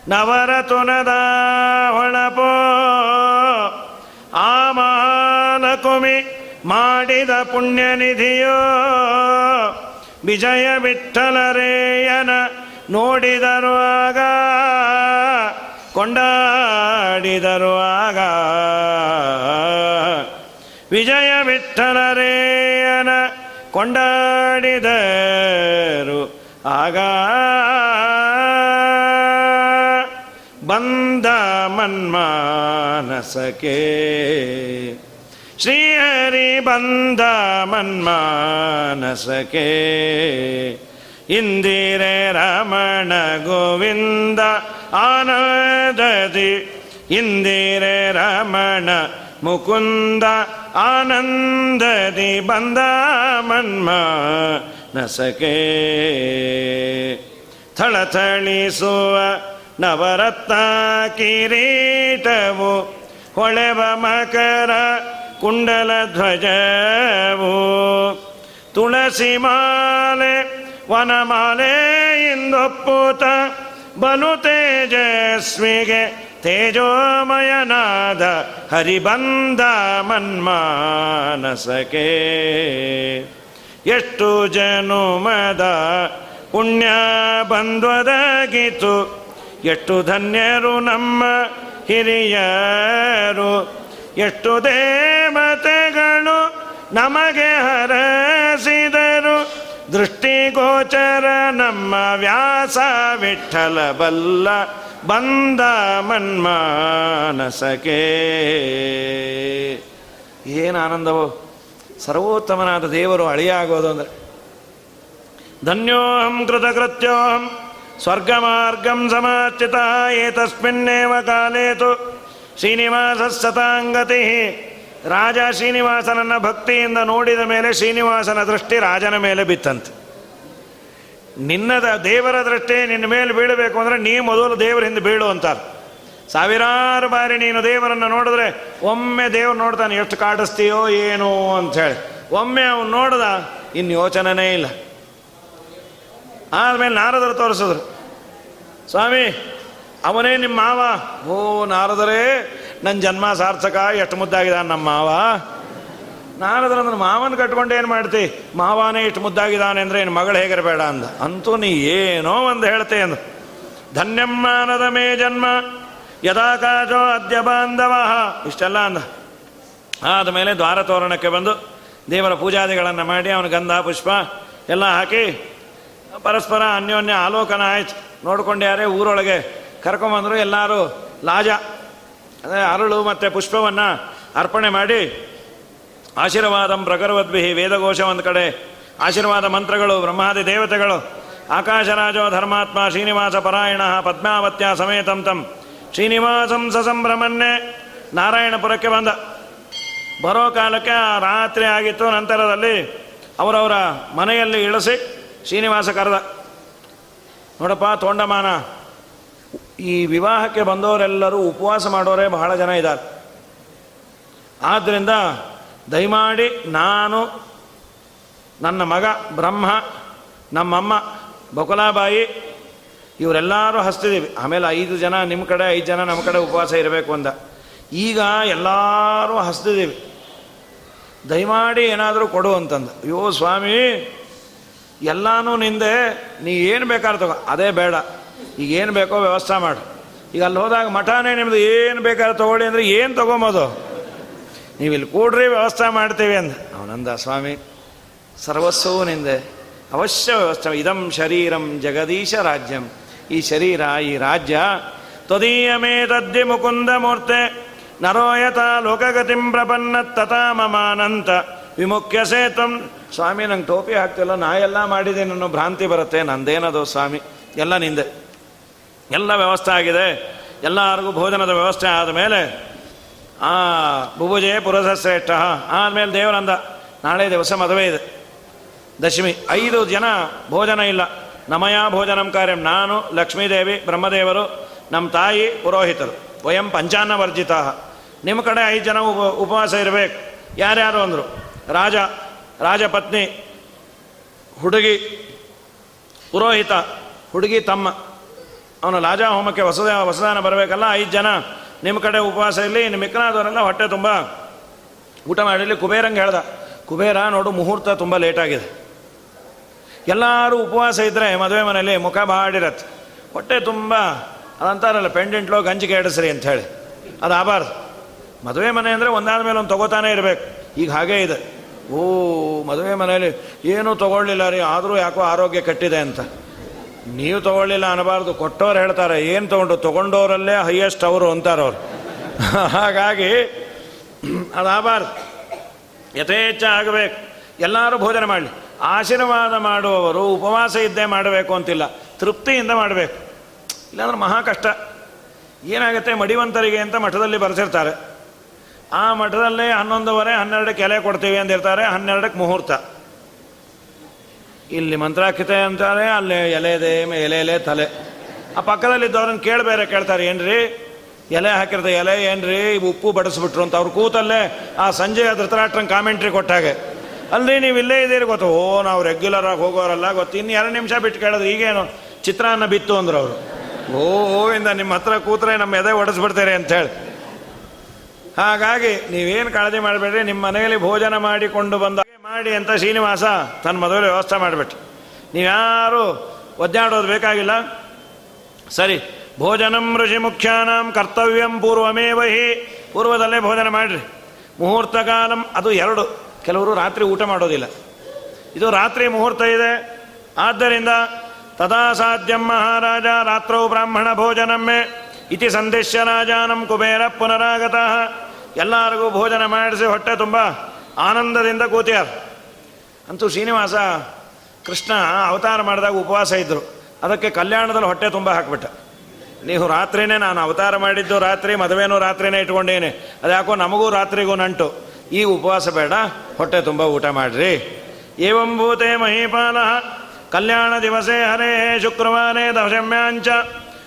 ನವರತುನದ ಹೊಳಪೋ. ಆ ಮಹಾನಕುಮಿ ಮಾಡಿದ ಪುಣ್ಯನಿಧಿಯೋ ವಿಜಯ ವಿಠಲರೇಯನ ನೋಡಿದರು ಆಗ ಕೊಂಡಾಡಿದರು ಆಗ. ವಿಜಯ ವಿಠಲರೇಯನ ಕೊಂಡಾಡಿದರು ಆಗ ಬಂದ ಮನ್ಮಾನಸಕೆ ಶ್ರೀಹರಿ ಬಂದ ಮನ್ಮಾನಸಕೆ ಇಂದಿರೆ ರಮಣ ಗೋವಿಂದ ಆನಂದದಿ ಇಂದಿರೆ ರಮಣ ಮುಕುಂದ ಆನಂದದಿ ಬಂದ ಮನ್ಮ ನಸಕೆ. ಥಳಥಳಿಸುವ ನವರತ್ನ ಕಿರೀಟವು ಹೊಳೆವ ಮಕರ ಕುಂಡಲ ಧ್ವಜವು. ತುಳಸಿ ಮಾಲೆ ವನಮಾಲೆ ಇಂದೊಪ್ಪುತ ಬಲು ತೇಜಸ್ವಿಗೆ ತೇಜೋಮಯನಾದ ಹರಿಬಂದ ಮನ್ಮಾನಸಕೆ ಎಷ್ಟು ಜನುಮದ ಪುಣ್ಯ ಬಂದ್ವದಗಿತು ಎಷ್ಟು ಧನ್ಯರು ನಮ್ಮ ಹಿರಿಯರು. ಎಷ್ಟು ದೇವತೆಗಳು ನಮಗೆ ಹರಸಿದರು, ದೃಷ್ಟಿಗೋಚರ ನಮ್ಮ ವ್ಯಾಸ ವಿಠಲ ಬಲ್ಲ ಬಂದ ಮನ್ಮಾನಸಕೆ ಏನು ಆನಂದವೋ. ಸರ್ವೋತ್ತಮನಾದ ದೇವರು ಅಳಿಯಾಗೋದು ಅಂದರೆ. ಧನ್ಯೋಹಂ ಕೃತಕೃತ್ಯೋಹಂ ಸ್ವರ್ಗಮಾರ್ಗಂ ಸಮಾಚಿತ ಏತಸ್ಮಿನ್ನೇವ ಕಾಲೇತು. ಶ್ರೀನಿವಾಸ ಸತಾಂಗತಿ. ರಾಜ ಶ್ರೀನಿವಾಸನನ್ನ ಭಕ್ತಿಯಿಂದ ನೋಡಿದ ಮೇಲೆ ಶ್ರೀನಿವಾಸನ ದೃಷ್ಟಿ ರಾಜನ ಮೇಲೆ ಬಿತ್ತಂತೆ. ನಿನ್ನದ ದೇವರ ದೃಷ್ಟಿ ನಿನ್ನ ಮೇಲೆ ಬೀಳಬೇಕು ಅಂದರೆ ನೀ ಮೊದಲು ದೇವರ ಹಿಂದೆ ಬೀಳು ಅಂತಾರೆ. ಸಾವಿರಾರು ಬಾರಿ ನೀನು ದೇವರನ್ನು ನೋಡಿದ್ರೆ ಒಮ್ಮೆ ದೇವ್ರು ನೋಡ್ತಾನೆ, ಎಷ್ಟು ಕಾಡಿಸ್ತೀಯೋ ಏನು ಅಂಥೇಳಿ. ಒಮ್ಮೆ ಅವನು ನೋಡ್ದ, ಇನ್ನು ಯೋಚನೆನೇ ಇಲ್ಲ. ಆದಮೇಲೆ ನಾರದರು ತೋರಿಸಿದ್ರು, ಸ್ವಾಮಿ, ಅವನೇ ನಿಮ್ಮ ಮಾವ. ಓ, ನಾರದರೇ ನನ್ನ ಜನ್ಮ ಸಾರ್ಥಕ, ಎಷ್ಟು ಮುದ್ದಾಗಿದ್ದಾನೆ ನಮ್ಮ ಮಾವ. ಅಂದ್ರೆ ಮಾವನ ಕಟ್ಕೊಂಡು ಏನು ಮಾಡ್ತಿ? ಮಾವನೇ ಇಷ್ಟು ಮುದ್ದಾಗಿದ್ದಾನೆ ಅಂದರೆ ಏನು ಮಗಳು ಹೇಗಿರಬೇಡ ಅಂದ. ಅಂತೂ ನೀ ಏನೋ ಒಂದು ಹೇಳ್ತೆ ಅಂದ. ಧನ್ಯಮ್ಮಾನದ ಮೇ ಜನ್ಮ ಯದಾಕಾಶೋ ಅದ್ಯ ಬಾಂಧವ. ಇಷ್ಟೆಲ್ಲ ಅಂದ. ಆದಮೇಲೆ ದ್ವಾರ ತೋರಣಕ್ಕೆ ಬಂದು ದೇವರ ಪೂಜಾದಿಗಳನ್ನು ಮಾಡಿ ಅವನು ಗಂಧ, ಪುಷ್ಪ ಎಲ್ಲ ಹಾಕಿ ಪರಸ್ಪರ ಅನ್ಯೋನ್ಯ ಆಲೋಕನ ಆಯ್ತು. ನೋಡ್ಕೊಂಡು ಯಾರೇ ಊರೊಳಗೆ ಕರ್ಕೊಂಬಂದರು ಎಲ್ಲರೂ ಲಾಜ ಅದೇ ಅರಳು ಮತ್ತು ಪುಷ್ಪವನ್ನು ಅರ್ಪಣೆ ಮಾಡಿ ಆಶೀರ್ವಾದಂ ಪ್ರಕರವದ್ವಿಹಿ ವೇದಘೋಷ ಒಂದು ಕಡೆ. ಆಶೀರ್ವಾದ ಮಂತ್ರಗಳು, ಬ್ರಹ್ಮಾದಿ ದೇವತೆಗಳು. ಆಕಾಶರಾಜೋ ಧರ್ಮಾತ್ಮ ಶ್ರೀನಿವಾಸ ಪರಾಯಣ ಪದ್ಮಾವತ್ಯ ಸಮೇತಂ ತಂ. ಶ್ರೀನಿವಾಸಂ ಸಸಂಭ್ರಮನ್ನೇ ನಾರಾಯಣಪುರಕ್ಕೆ ಬಂದ. ಬರೋ ಕಾಲಕ್ಕೆ ರಾತ್ರಿ ಆಗಿತ್ತು, ನಂತರದಲ್ಲಿ ಅವರವರ ಮನೆಯಲ್ಲಿ ಇಳಿಸಿ ಶ್ರೀನಿವಾಸ ಕರೆದ. ನೋಡಪ್ಪ, ತೋಂಡಮಾನ, ಈ ವಿವಾಹಕ್ಕೆ ಬಂದವರೆಲ್ಲರೂ ಉಪವಾಸ ಮಾಡೋರೇ ಬಹಳ ಜನ ಇದ್ದಾರೆ. ಆದ್ದರಿಂದ ದಯಮಾಡಿ ನಾನು, ನನ್ನ ಮಗ ಬ್ರಹ್ಮ, ನಮ್ಮಮ್ಮ, ಬಕುಲಾಬಾಯಿ, ಇವರೆಲ್ಲರೂ ಹಸ್ತಿದ್ದೀವಿ ಆಮೇಲೆ ಐದು ಜನ ನಿಮ್ಮ ಕಡೆ, ಐದು ಜನ ನಮ್ಮ ಕಡೆ ಉಪವಾಸ ಇರಬೇಕು ಅಂದ. ಈಗ ಎಲ್ಲರೂ ಹಸ್ತಿದ್ದೀವಿ ದಯಮಾಡಿ ಏನಾದರೂ ಕೊಡು ಅಂತಂದು. ಅಯ್ಯೋ ಸ್ವಾಮಿ, ಎಲ್ಲಾನು ನಿಂದೆ, ನೀ ಏನು ಬೇಕಾದ್ರೆ ತಗೋ. ಅದೇ ಬೇಡ. ಈಗ ಏನು ಬೇಕೋ ವ್ಯವಸ್ಥೆ ಮಾಡು. ಈಗ ಅಲ್ಲಿ ಹೋದಾಗ ಮಠನೇ ನಿಮ್ಮದು ಏನು ಬೇಕಾದ್ರೆ ತಗೊಳ್ಳಿ ಅಂದರೆ ಏನು ತೊಗೊಂಬೋದು? ನೀವು ಇಲ್ಲಿ ಕೂಡ್ರಿ ವ್ಯವಸ್ಥೆ ಮಾಡ್ತೀವಿ ಅಂದ. ಅವನಂದ, ಸ್ವಾಮಿ ಸರ್ವಸ್ವೂ ನಿಂದೆ ಅವಶ್ಯ ವ್ಯವಸ್ಥೆ ಇದಂ ಶರೀರಂ ಜಗದೀಶ ರಾಜ್ಯಂ. ಈ ಶರೀರ, ಈ ರಾಜ್ಯ ತ್ವದೀಯಮೇ ತದ್ದಿ ಮುಕುಂದ ಮೂರ್ತೆ. ನರೋಯತ ಲೋಕಗತಿಂ ಪ್ರಪನ್ನ ತಥಾ ಮಮಾನಂತ. ವಿಮುಖ್ಯ ಸೇತಂ ಸ್ವಾಮಿ, ನಂಗೆ ಟೋಪಿ ಹಾಕ್ತಿಲ್ಲ ನಾ ಎಲ್ಲ ಮಾಡಿದೆ ಅನ್ನೋ ಭ್ರಾಂತಿ ಬರುತ್ತೆ. ನಂದೇನದು ಸ್ವಾಮಿ? ಎಲ್ಲ ನಿಂದೆ. ಎಲ್ಲ ವ್ಯವಸ್ಥೆ ಆಗಿದೆ. ಎಲ್ಲರಿಗೂ ಭೋಜನದ ವ್ಯವಸ್ಥೆ ಆದ ಮೇಲೆ ಆ, ಬುಭುಜೆ ಪುರಸ ಶ್ರೇಷ್ಠ ಆದಮೇಲೆ ದೇವರಂದ ನಾಳೆ ದಿವಸ ಮದುವೆ ಇದೆ. ದಶಮಿ, ಐದು ಜನ ಭೋಜನ ಇಲ್ಲ. ನಮಯ ಭೋಜನಂ ಕಾರ್ಯಂ. ನಾನು, ಲಕ್ಷ್ಮೀದೇವಿ, ಬ್ರಹ್ಮದೇವರು ನಮ್ಮ ತಾಯಿ ಪುರೋಹಿತರು. ವಯಂ ಪಂಚಾನ್ನ ವರ್ಜಿತ ನಿಮ್ಮ ಕಡೆ ಐದು ಜನ ಉಪ, ಉಪವಾಸ ಇರಬೇಕು. ಯಾರ್ಯಾರು ಅಂದರು? ರಾಜ, ರಾಜಪತ್ನಿ, ಹುಡುಗಿ, ಪುರೋಹಿತ, ಹುಡುಗಿ ತಮ್ಮ. ಅವನು ರಾಜ ಹೋಮಕ್ಕೆ ಹೊಸದ ಹೊಸದಾನ ಬರಬೇಕಲ್ಲ, ಐದು ಜನ. ನಿಮ್ಮ ಕಡೆ ಉಪವಾಸ ಇರಲಿ, ಇನ್ನು ಮಿಕ್ಕನಾದವರೆಲ್ಲ ಹೊಟ್ಟೆ ತುಂಬ. ಊಟ ಮಾಡಿರಲಿ, ಕುಬೇರಂಗೆ ಹೇಳ್ದ, ಕುಬೇರ, ನೋಡು, ಮುಹೂರ್ತ ತುಂಬ ಲೇಟಾಗಿದೆ ಎಲ್ಲರೂ ಉಪವಾಸ ಇದ್ದರೆ ಮದುವೆ ಮನೇಲಿ ಮುಖ ಬಾಡಿರತ್ತೆ. ಹೊಟ್ಟೆ ತುಂಬ, ಅದಂತಾರಲ್ಲ ಪೆಂಡೆಂಟ್ಲೋ ಗಂಜಿ ಕೇಡಿಸ್ರಿ ಅಂತ ಹೇಳಿ. ಅದು ಆಬಾರ್ದು ಮದುವೆ ಮನೆ ಅಂದರೆ ಒಂದಾದ ಮೇಲೆ ಒಂದು ತಗೋತಾನೆ ಇರಬೇಕು. ಈಗ ಹಾಗೇ ಇದೆ. ಓ, ಮದುವೆ ಮನೆಯಲ್ಲಿ ಏನೂ ತಗೊಳ್ಳಿಲ್ಲ ರೀ, ಆದರೂ ಯಾಕೋ ಆರೋಗ್ಯ ಕಟ್ಟಿದೆ ಅಂತ. ನೀವು ತಗೊಳ್ಳಿಲ್ಲ ಅನ್ನಬಾರ್ದು, ಕೊಟ್ಟವ್ರು ಹೇಳ್ತಾರೆ, ಏನು ತೊಗೊಂಡು? ತೊಗೊಂಡವರಲ್ಲೇ ಹೈಯೆಸ್ಟ್ ಅವರು ಅಂತಾರವ್ರು ಹಾಗಾಗಿ ಅದಾಗಬಾರ್ದು ಯಥೇಚ್ಛ ಆಗಬೇಕು. ಎಲ್ಲರೂ ಭೋಜನ ಮಾಡಲಿ. ಆಶೀರ್ವಾದ ಮಾಡುವವರು ಉಪವಾಸ ಇದ್ದೇ ಮಾಡಬೇಕು ಅಂತಿಲ್ಲ. ತೃಪ್ತಿಯಿಂದ ಮಾಡಬೇಕು. ಇಲ್ಲಾಂದ್ರೆ ಮಹಾ ಕಷ್ಟ. ಏನಾಗುತ್ತೆ? ಮಡಿವಂತರಿಗೆ ಅಂತ ಮಠದಲ್ಲಿ ಬರೆಸಿರ್ತಾರೆ ಆ ಮಠದಲ್ಲಿ ಹನ್ನೊಂದುವರೆ, ಹನ್ನೆರಡಕ್ಕೆ ಎಲೆ ಕೊಡ್ತೀವಿ ಅಂದಿರ್ತಾರೆ. ಹನ್ನೆರಡಕ್ಕೆ ಮುಹೂರ್ತ. ಇಲ್ಲಿ ಮಂತ್ರಾಕ್ಷತೆ ಅಂತಾರೆ ಅಲ್ಲಿ ಎಲೆದೆ ಎಲೆ ಎಲೆ, ತಲೆ. ಆ ಪಕ್ಕದಲ್ಲಿದ್ದವ್ರನ್ನ ಕೇಳಬೇರೆ ಕೇಳ್ತಾರೆ, ಏನ್ರಿ? ಎಲೆ ಹಾಕಿರ್ತ ಎಲೆ ಏನ್ರಿ? ಉಪ್ಪು ಬಡಿಸ್ಬಿಟ್ರು ಅಂತ. ಅವ್ರು ಕೂತಲ್ಲೇ ಆ ಸಂಜೆ ಧೃತರಾಷ್ಟ್ರಂಗೆ ಕಾಮೆಂಟ್ರಿ ಕೊಟ್ಟಾಗೆ ಅಲ್ರಿ, ನೀವು ಇಲ್ಲೇ ಇದ್ದೀರಿ ಗೊತ್ತು. ಓ, ನಾವು ರೆಗ್ಯುಲರ್ ಆಗಿ ಹೋಗೋರಲ್ಲ ಗೊತ್ತು. ಇನ್ನು ಎರಡು ನಿಮಿಷ ಬಿಟ್ಟು ಕೇಳಿದ್ರೆ ಈಗೇನು ಚಿತ್ರಾನ್ನ ಬಿತ್ತು ಅಂದ್ರು ಅವರು. ಓ, ಇಂದ ನಿಮ್ಮ ಹತ್ರ ಕೂತ್ರೆ ನಮ್ಮ ಎದೆ ಒಡಿಸ್ಬಿಡ್ತಾರೆ ಅಂಥೇಳಿ ಹಾಗಾಗಿ ನೀವೇನು ಕಾಳಜಿ ಮಾಡಬೇಡ್ರಿ ನಿಮ್ಮ ಮನೆಯಲ್ಲಿ ಭೋಜನ ಮಾಡಿಕೊಂಡು ಬಂದ ಮಾಡಿ ಅಂತ ಶ್ರೀನಿವಾಸ ತನ್ನ ಮದುವೆ ವ್ಯವಸ್ಥೆ ಮಾಡಿಬಿಟ್ಟು ನೀವ್ಯಾರು ಒದ್ದಾಡೋದು ಬೇಕಾಗಿಲ್ಲ. ಸರಿ, ಭೋಜನಂ ಋಷಿ ಮುಖ್ಯಾನಾಂ ಕರ್ತವ್ಯಂ ಪೂರ್ವಮೇವ ಹಿ. ಪೂರ್ವದಲ್ಲೇ ಭೋಜನ ಮಾಡಿರಿ. ಮುಹೂರ್ತ ಕಾಲಂ, ಅದು ಎರಡು. ಕೆಲವರು ರಾತ್ರಿ ಊಟ ಮಾಡೋದಿಲ್ಲ. ಇದು ರಾತ್ರಿ ಮುಹೂರ್ತ ಇದೆ. ಆದ್ದರಿಂದ ತದಾ ಸಾಧ್ಯಂ ಮಹಾರಾಜ, ರಾತ್ರೌ ಬ್ರಾಹ್ಮಣ ಭೋಜನಮ್ಮೆ. ಇತಿ ಸಂದೇಶ ರಾಜಾನಂ ಕುಬೇರ ಪುನರಾಗತಃ. ಎಲ್ಲರಿಗೂ ಭೋಜನ ಮಾಡಿಸಿ ಹೊಟ್ಟೆ ತುಂಬ. ಆನಂದದಿಂದ ಕೂತಿಯಾರ. ಅಂತೂ ಶ್ರೀನಿವಾಸ ಕೃಷ್ಣ ಅವತಾರ ಮಾಡಿದಾಗ ಉಪವಾಸ ಇದ್ದರು ಅದಕ್ಕೆ ಕಲ್ಯಾಣದಲ್ಲಿ ಹೊಟ್ಟೆ ತುಂಬ ಹಾಕ್ಬಿಟ್ಟ. ನೀವು ರಾತ್ರಿನೇ ನಾನು ಅವತಾರ ಮಾಡಿದ್ದು ರಾತ್ರಿ, ಮದುವೆನೂ ರಾತ್ರಿನೇ ಇಟ್ಕೊಂಡೇನೆ. ಅದ್ಯಾಕೋ ನಮಗೂ ರಾತ್ರಿಗೂ ನಂಟು. ಈ ಉಪವಾಸ ಬೇಡ, ಹೊಟ್ಟೆ ತುಂಬ ಊಟ ಮಾಡ್ರಿ. ಏವಂಭೂತೆ ಮಹೀಪಾಲ. ಕಲ್ಯಾಣ ದಿವಸೇ ಹರೇ ಶುಕ್ರವಾರೇ ದಶಮ್ಯಾಂಚ.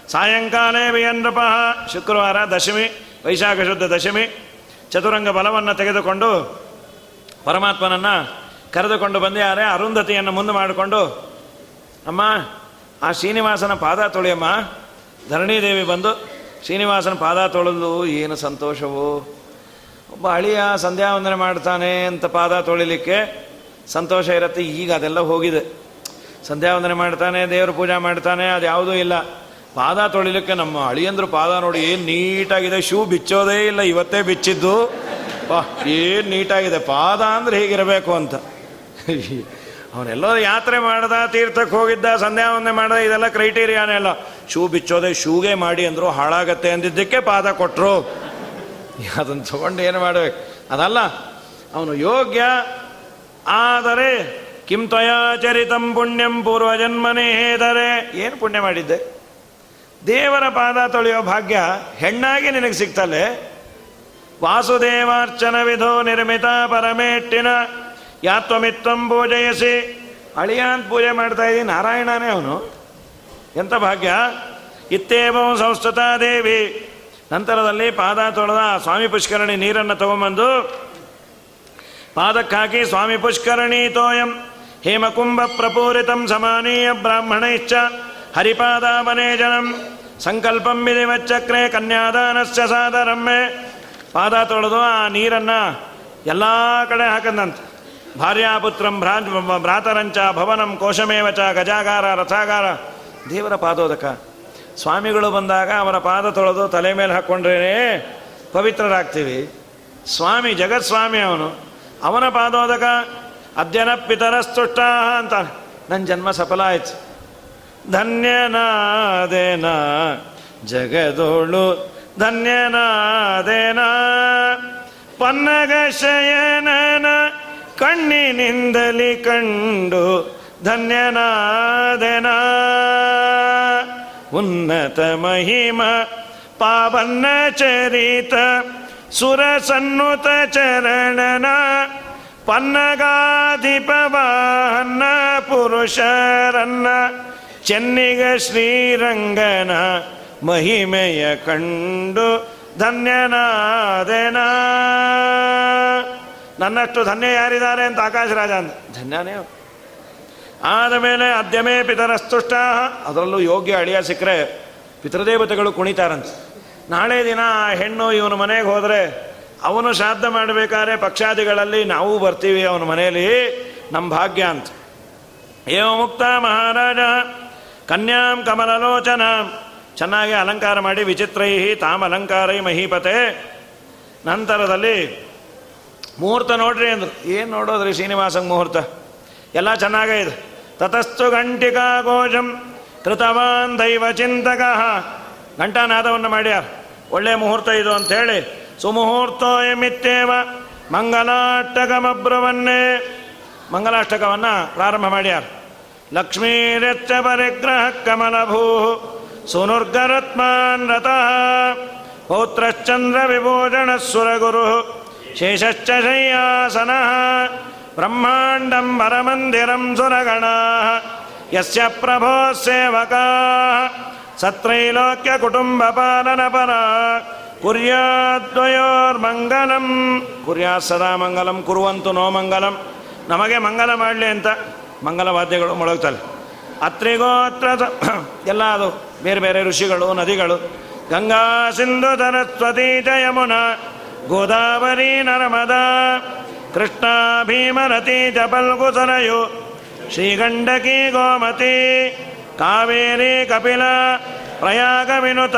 ಸಾಯಂಕಾಲೇ ವಿಯನ್ರಪ ಶುಕ್ರವಾರ ದಶಮಿ, ವೈಶಾಖ ಶುದ್ಧ ದಶಮಿ. ಚತುರಂಗ ಬಲವನ್ನು ತೆಗೆದುಕೊಂಡು ಪರಮಾತ್ಮನನ್ನು ಕರೆದುಕೊಂಡು ಬಂದಿದ್ದಾರೆ. ಅರುಂಧತಿಯನ್ನು ಮುಂದೆ ಮಾಡಿಕೊಂಡು, ಅಮ್ಮ, ಆ ಶ್ರೀನಿವಾಸನ ಪಾದ ತೊಳೆಯಮ್ಮ. ಧರಣಿದೇವಿ ಬಂದು, ಶ್ರೀನಿವಾಸನ ಪಾದ ತೊಳೆದು ಏನು ಸಂತೋಷವು? ಒಬ್ಬ ಅಳಿಯ ಸಂಧ್ಯಾ ವಂದನೆ ಮಾಡ್ತಾನೆ ಅಂತ ಪಾದ ತೊಳಿಲಿಕ್ಕೆ ಸಂತೋಷ ಇರುತ್ತೆ. ಈಗ ಅದೆಲ್ಲ ಹೋಗಿದೆ. ಸಂಧ್ಯಾ ವಂದನೆ ಮಾಡ್ತಾನೆ, ದೇವ್ರ ಪೂಜೆ ಮಾಡ್ತಾನೆ, ಅದು ಯಾವುದೂ ಇಲ್ಲ. ಪಾದ ತೊಳಿಲಿಕ್ಕೆ ನಮ್ಮ ಅಳಿಯಂದ್ರು ಪಾದ ನೋಡಿ ಏನು ನೀಟಾಗಿದೆ. ಶೂ ಬಿಚ್ಚೋದೇ ಇಲ್ಲ. ಇವತ್ತೇ ಬಿಚ್ಚಿದ್ದು. ವಾ ಏನು ನೀಟಾಗಿದೆ? ಪಾದ ಅಂದರೆ ಹೀಗಿರಬೇಕು ಅಂತ. ಅವನೆಲ್ಲೋ ಯಾತ್ರೆ ಮಾಡ್ದ, ತೀರ್ಥಕ್ಕೆ ಹೋಗಿದ್ದ ಸಂಧ್ಯಾ ವಂದನೆ ಮಾಡ್ದ, ಇದೆಲ್ಲ ಕ್ರೈಟೀರಿಯಾನೇ ಅಲ್ಲ. ಶೂ ಬಿಚ್ಚೋದೆ ಶೂಗೆ ಮಾಡಿ ಅಂದರು ಹಾಳಾಗತ್ತೆ ಅಂದಿದ್ದಕ್ಕೆ ಪಾದ ಕೊಟ್ಟರು ಅದನ್ನು ತಗೊಂಡು ಏನು ಮಾಡಬೇಕು? ಅದಲ್ಲ, ಅವನು ಯೋಗ್ಯ, ಆದರೆ ಕಿಂ ತ್ವಯಾಚರಿತಂ ಪುಣ್ಯಂ ಪೂರ್ವಜನ್ಮನೇ ಹೇದರೆ. ಏನು ಪುಣ್ಯ ಮಾಡಿದ್ದೆ? ದೇವರ ಪಾದ ತೊಳೆಯೋ ಭಾಗ್ಯ ಹೆಣ್ಣಾಗಿ ನಿನಗೆ ಸಿಗ್ತಲ್ಲೇ? ವಾಸುದೇವಾರ್ಚನ ವಿಧೋ ನಿರ್ಮಿತ ಪರಮೇಟ್ಟಿನ ಯಾತ್ವಮಿತ್ವಂ ಪೂಜೆಯಸಿ. ಅಳಿಯಾಂತ ಪೂಜೆ ಮಾಡ್ತಾ ಇದ್ದೀನಿ. ನಾರಾಯಣನೇ ಅವನು. ಎಂಥ ಭಾಗ್ಯ? ಇತ್ತೇವಂ ಸಂಸ್ಕೃತ ದೇವಿ. ನಂತರದಲ್ಲಿ ಪಾದ ತೊಳೆದ ಸ್ವಾಮಿ ಪುಷ್ಕರಣಿ ನೀರನ್ನು ತಗೊಂಬಂದು ಪಾದಕ್ಕಾಕಿ ಸ್ವಾಮಿ ಪುಷ್ಕರಣಿ ತೋಯಂ. ಹೇಮಕುಂಭ ಪ್ರಪೂರಿತಂ ಸಮಾನೀಯ ಬ್ರಾಹ್ಮಣೈಶ್ಚ. ಹರಿಪಾದಾಮನೇಜನಂ ಸಂಕಲ್ಪಂ ವಿಧಿವಚ್ಚಕ್ರೆ ಕನ್ಯಾದಾನಸ್ಯ ಸಾದರಮ್ಮೆ ಪಾದ ತೊಳೆದು ಆ ನೀರನ್ನು ಎಲ್ಲ ಕಡೆ ಹಾಕಂದಂತೆ. ಭಾರ್ಯಾಪುತ್ರಂ ಭ್ರಾ ಭ್ರಾತರಂಚ ಭವನಂ ಕೋಶಮೇವಚ ಗಜಾಗಾರ ರಥಾಗಾರ. ದೇವರ ಪಾದೋದಕ. ಸ್ವಾಮಿಗಳು ಬಂದಾಗ ಅವರ ಪಾದ ತೊಳೆದು ತಲೆ ಮೇಲೆ ಹಾಕ್ಕೊಂಡ್ರೇ ಪವಿತ್ರರಾಗ್ತೀವಿ. ಸ್ವಾಮಿ ಜಗತ್ಸ್ವಾಮಿ ಅವನು. ಅವನ ಪಾದೋದಕ ಅದ್ಯನ ಪಿತರಸ್ತುಷ್ಟ ಅಂತ ನನ್ನ ಜನ್ಮ ಸಫಲ ಆಯ್ತು. ಧನ್ಯನಾದೇನ ಜಗದೋಳು ಧನ್ಯನಾದೇನ ಪನ್ನಗ ಶಯನನ ಕಣ್ಣಿನಿಂದಲಿ ಕಂಡು ಧನ್ಯನಾದೆನ ಉನ್ನತ ಮಹಿಮ ಪಾವನ್ನ ಚರಿತ ಸುರ ಸನ್ನುತ ಚರಣನ ಪನ್ನಗಾಧಿಪವಾಹನ್ನ ಪುರುಷರನ್ನ ಚೆನ್ನಿಗ ಶ್ರೀರಂಗನ ಮಹಿಮೆಯ ಕಂಡು ಧನ್ಯನಾದೆನ. ನನ್ನಷ್ಟು ಧನ್ಯ ಯಾರಿದ್ದಾರೆ ಅಂತ ಆಕಾಶ ರಾಜ ಅಂದ. ಧನ್ಯನೇ. ಆದಮೇಲೆ ಅದ್ಯಮೇ ಪಿತರಸ್ತುಷ್ಟ. ಅದರಲ್ಲೂ ಯೋಗ್ಯ ಅಳಿಯ ಸಿಕ್ಕರೆ ಪಿತೃದೇವತೆಗಳು ಕುಣಿತಾರಂತೆ. ನಾಳೆ ದಿನ ಆ ಹೆಣ್ಣು ಇವನ ಮನೆಗೆ ಹೋದರೆ ಅವನು ಶ್ರಾದ್ದ ಮಾಡಬೇಕಾದ್ರೆ ಪಕ್ಷಾದಿಗಳಲ್ಲಿ ನಾವು ಬರ್ತೀವಿ ಅವನ ಮನೆಯಲ್ಲಿ. ನಮ್ಮ ಭಾಗ್ಯ ಅಂತ. ಏ ಮುಕ್ತ ಮಹಾರಾಜ. ಕನ್ಯಾಂ ಕಮಲಲೋಚನ. ಚೆನ್ನಾಗಿ ಅಲಂಕಾರ ಮಾಡಿ ವಿಚಿತ್ರೈಹಿ ತಾಮ ಅಲಂಕಾರೈ ಮಹೀಪತೆ. ನಂತರದಲ್ಲಿ ಮುಹೂರ್ತ ನೋಡ್ರಿ ಅಂದರು. ಏನು ನೋಡೋದ್ರಿ ಶ್ರೀನಿವಾಸಂಗ್ ಮುಹೂರ್ತ ಎಲ್ಲ ಚೆನ್ನಾಗೇ ಇದೆ. ತತಸ್ತು ಗಂಟಿಕಾ ಘೋಷಂ ಕೃತವಾನ್ ದೈವ ಚಿಂತಕ. ಘಂಟಾನಾದವನ್ನು ಮಾಡ್ಯಾರ. ಒಳ್ಳೆ ಮುಹೂರ್ತ ಇದು ಅಂಥೇಳಿ ಸುಮುಹೂರ್ತೋಯಮಿತ್ತೇವ ಮಂಗಲಾಷ್ಟಕಮಬ್ರವನ್ನೇ. ಮಂಗಲಾಷ್ಟಕವನ್ನು ಪ್ರಾರಂಭ ಮಾಡ್ಯಾರ. ಲಕ್ಷ್ಮೀರೆಚ್ಚ ಪರಿಗ್ರಹ ಕಮಲಭೂ ಸುನುರ್ಗರತ್ಮಾನ್ ರತಃ ಪೌತ್ರಶ್ಚಂದ್ರ ವಿಭೂಷಣ ಸುರಗುರು ಶೇಷಶ್ಚ ಶಯ್ಯಾಸನ ಬ್ರಹ್ಮಾಂಡಂ ವರಮಂದಿರಂ ಸುರಗಣ ಯಸ್ಯ ಪ್ರಭೋ ಸೇವಕಾ ಸತ್ರೈಲೋಕ್ಯ ಕುಟುಂಬ ಪಾಲನ ಪರ ಕುರ್ಯಾದ್ವಯೋರ್ಮಂಗಲಂ ಕುರ್ಯಾತ್ ಸದಾ ಮಂಗಲಂ ಕುರುವಂತು ನೋ ಮಂಗಲಂ ನಮಗೆ ಮಂಗಲ ಮಾಡಲಿ ಅಂತ ಮಂಗಲವಾದ್ಯಗಳು ಮೊಳಗ್ತಲ್ಲ ಅತ್ರಿಗೋತ್ರ ಎಲ್ಲ ಅದು ಬೇರೆ ಬೇರೆ ಋಷಿಗಳು, ನದಿಗಳು. ಗಂಗಾ ಸಿಂಧು ಸರಸ್ವತಿ ಜಯಮುನ ಯಮುನಾ ಗೋದಾವರಿ ನರ್ಮದಾ, ಕೃಷ್ಣ ಭೀಮರತಿ ಜಪಲ್ಗು ಪಲ್ಗು ಸರಯು ಶ್ರೀಗಂಡಕಿ ಗೋಮತಿ, ಕಾವೇರಿ ಕಪಿಲ, ಪ್ರಯಾಗ ವಿನುತ,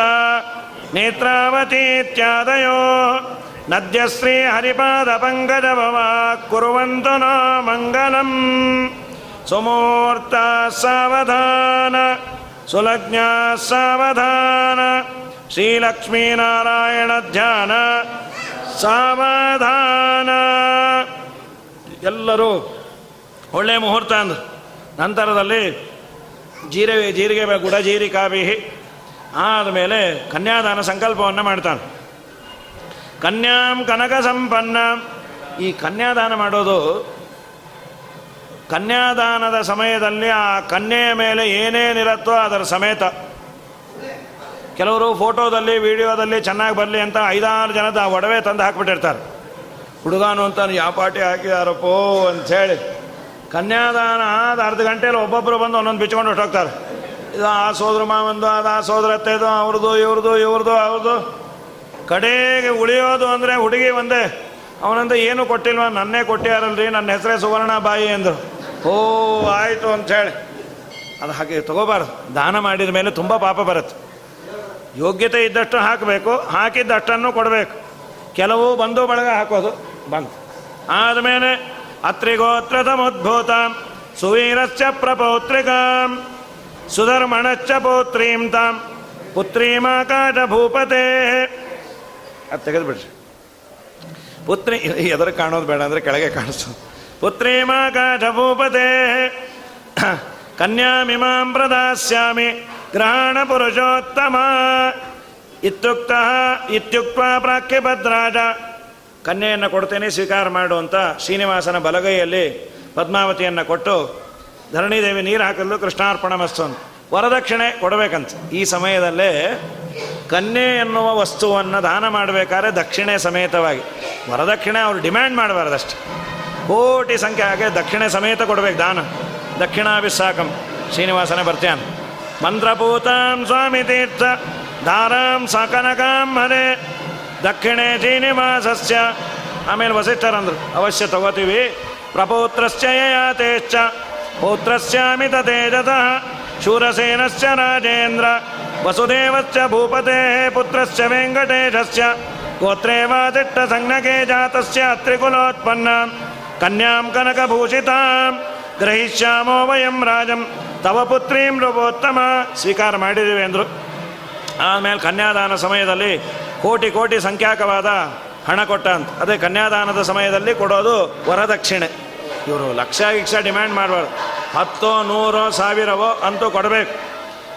ನೇತ್ರಾವತಿ ಇತ್ಯಾದಯೋ. ನದ್ಯಶ್ರೀ ಹರಿಪಾದ ಪಂಕಜ ಭವ ಕುರುವಂತು ನೋ ಮಂಗಲಂ. ಸುಮೂರ್ತ ಸಾವಧಾನ, ಸುಲಜ್ಞ ಸಾವಧಾನ ಶ್ರೀಲಕ್ಷ್ಮೀನಾರಾಯಣ ಧ್ಯಾನ, ಸಾವಧಾನ. ಎಲ್ಲರೂ ಒಳ್ಳೆಯ ಮುಹೂರ್ತ ಅಂದ್ರೆ. ನಂತರದಲ್ಲಿ ಜೀರಿಗೆ ಜೀರಿಗೆ ಗುಡ ಜೀರಿ ಕಾಬಿಹಿ ಆದಮೇಲೆ ಕನ್ಯಾದಾನ ಸಂಕಲ್ಪವನ್ನು ಮಾಡ್ತಾನೆ. ಕನ್ಯಾಂ ಕನಕ ಸಂಪನ್ನ ಈ ಕನ್ಯಾದಾನ ಮಾಡೋದು ಕನ್ಯಾದಾನದ ಸಮಯದಲ್ಲಿ ಆ ಕನ್ಯೆಯ ಮೇಲೆ ಏನೇನಿರುತ್ತೋ ಅದರ ಸಮೇತ. ಕೆಲವರು ಫೋಟೋದಲ್ಲಿ, ವಿಡಿಯೋದಲ್ಲಿ ಚೆನ್ನಾಗಿ ಬರಲಿ ಅಂತ ಐದಾರು ಜನದ ಒಡವೆ ತಂದು ಹಾಕ್ಬಿಟ್ಟಿರ್ತಾರೆ. ಹುಡುಗಾನು ಅಂತ ಯಾವ ಪಾಟಿ ಹಾಕಿದಾರಪ್ಪೋ? ಹೇಳಿ. ಕನ್ಯಾದಾನ ಆದ ಅರ್ಧ ಗಂಟೆಯಲ್ಲಿ ಒಬ್ಬೊಬ್ಬರು ಬಂದು ಒಂದೊಂದು ಬಿಚ್ಕೊಂಡು ಹೊಟ್ಟೋಗ್ತಾರೆ ಇದು ಆ ಸೋದ್ರ ಮಾವಂದು, ಅದು ಆ ಸೋದರತ್ತೆದು ಅವ್ರದ್ದು ಇವ್ರದ್ದು ಇವ್ರದ್ದು ಅವ್ರದ್ದು ಕಡೆಗೆ ಉಳಿಯೋದು ಅಂದರೆ ಹುಡುಗಿ ಒಂದೇ. ಅವನಂತ, ಏನು ಕೊಟ್ಟಿಲ್ವ? ನನ್ನೇ ಕೊಟ್ಟಿಯಾರಲ್ರಿ, ನನ್ನ ಹೆಸರೇ ಸುವರ್ಣ ಬಾಯಿ ಅಂದರು. ಓ, ಆಯಿತು ಅಂಥೇಳಿ. ಅದು ಹಾಗೆ ತಗೋಬಾರ್ದು. ದಾನ ಮಾಡಿದ ಮೇಲೆ ತುಂಬ ಪಾಪ ಬರುತ್ತೆ. ಯೋಗ್ಯತೆ ಇದ್ದಷ್ಟು ಹಾಕಬೇಕು ಹಾಕಿದ್ದಷ್ಟನ್ನು ಕೊಡಬೇಕು. ಕೆಲವು ಬಂದು ಬಳಗ ಹಾಕೋದು ಬಂತು. ಆದಮೇಲೆ ಅತ್ರಿಗೋತ್ರತಮುದ್ಭೂತ ಸುವೀರಶ್ಚ ಪ್ರಪೌತ್ರಿಕಾಂ ಸುಧರ್ಮಣಶ್ಚ ಪೌತ್ರೀಂ ತಾಂ ಪುತ್ರೀಮಾಕಾಶ ಭೂಪತೆ ಅದು ತೆಗೆದುಬಿಡ್ರಿ. ಪುತ್ರಿ ಎದುರು ಕಾಣೋದು ಬೇಡ ಅಂದರೆ ಕೆಳಗೆ ಕಾಣಿಸೋದು. ಭೂಪತೆ ಕನ್ಯಾಮಿಮಾಂ ಪ್ರದಾಸ್ಯಾಮಿ ಗ್ರಹಣ ಪುರುಷೋತ್ತಮ. ಇತ್ಯುಕ್ತ ಇತ್ಯುಕ್ತ ಪ್ರಾಕ್ಯಭದ್ರಾಜ ಕನ್ಯೆಯನ್ನು ಕೊಡ್ತೇನೆ, ಸ್ವೀಕಾರ ಮಾಡು ಅಂತ ಶ್ರೀನಿವಾಸನ ಬಲಗೈಯಲ್ಲಿ ಪದ್ಮಾವತಿಯನ್ನು ಕೊಟ್ಟು ಧರಣಿದೇವಿ ನೀರು ಹಾಕಲು ಕೃಷ್ಣಾರ್ಪಣ ಮಸ್ತು ವರದಕ್ಷಿಣೆ ಕೊಡಬೇಕಂತ. ಈ ಸಮಯದಲ್ಲೇ ಕನ್ಯೆ ಎನ್ನುವ ವಸ್ತುವನ್ನು ದಾನ ಮಾಡಬೇಕಾದ್ರೆ ದಕ್ಷಿಣೆ ಸಮೇತವಾಗಿ. ವರದಕ್ಷಿಣೆ ಅವರು ಡಿಮ್ಯಾಂಡ್ ಮಾಡಬಾರ್ದಷ್ಟೆ. ಕೋಟಿ ಸಂಖ್ಯೆ ಹಾಗೆ ದಕ್ಷಿಣೆ ಸಮೇತ ಕೊಡಬೇಕು ದಾನ ದಕ್ಷಿಣಾಭಿಸಾಕಂ ಶ್ರೀನಿವಾಸನೇ ಬರ್ತ್ಯಾನ ಮಂತ್ರಪೂತಾಂ ಸ್ವಾಮಿ ತೀರ್ಥ ದಾರಾಂ ಸಕನಕಾಂ ಹರೆ ದಕ್ಷಿಣೆ ಶ್ರೀನಿವಾಸಸ್ಯ ಆಮೇಲೆ ವಸಿಷ್ಠರಂದ್ರು ಅವಶ್ಯ ತಗೋತೀವಿ ಪ್ರಪೌತ್ರಶ್ಚ ಯಯಾತೇಶ್ಚ ಪೌತ್ರಸ್ಯಾಮಿತ ತೇಜತಃ ಶೂರಸೇನಶ್ಚ ರಾಜೇಂದ್ರ ವಸುದೇವಶ್ಚ ಭೂಪತೆ ಪುತ್ರಶ್ಚ ವೆಂಕಟೇಶಸ್ಯ ಗೋತ್ರೇ ವಾದಿಟ್ಟ ಸಂಜ್ಞಕೆ ಜಾತಸ್ಯ ತ್ರಿಕುಲೋತ್ಪನ್ನ ಕನ್ಯಾಂ ಕನಕಭೂಷಿತಾಂ ಗ್ರಹಿಷ್ಯಾಮೋ ವಯಂ ರಾಜಂ ತವ ಪುತ್ರೀಂ ನೃಪೋತ್ತಮ ಸ್ವೀಕಾರ ಮಾಡಿದ್ದೀವಿ ಅಂದರು. ಆಮೇಲೆ ಕನ್ಯಾದಾನ ಸಮಯದಲ್ಲಿ ಕೋಟಿ ಕೋಟಿ ಸಂಖ್ಯಾಕವಾದ ಹಣ ಕೊಟ್ಟ ಅಂತ. ಅದೇ ಕನ್ಯಾದಾನದ ಸಮಯದಲ್ಲಿ ಕೊಡೋದು ವರದಕ್ಷಿಣೆ. ಇವರು ಲಕ್ಷ ಗಿಕ್ಷ ಡಿಮ್ಯಾಂಡ್ ಮಾಡಬಾರ್ದು. ಹತ್ತೋ, ನೂರೋ, ಸಾವಿರವೋ ಅಂತೂ ಕೊಡಬೇಕು.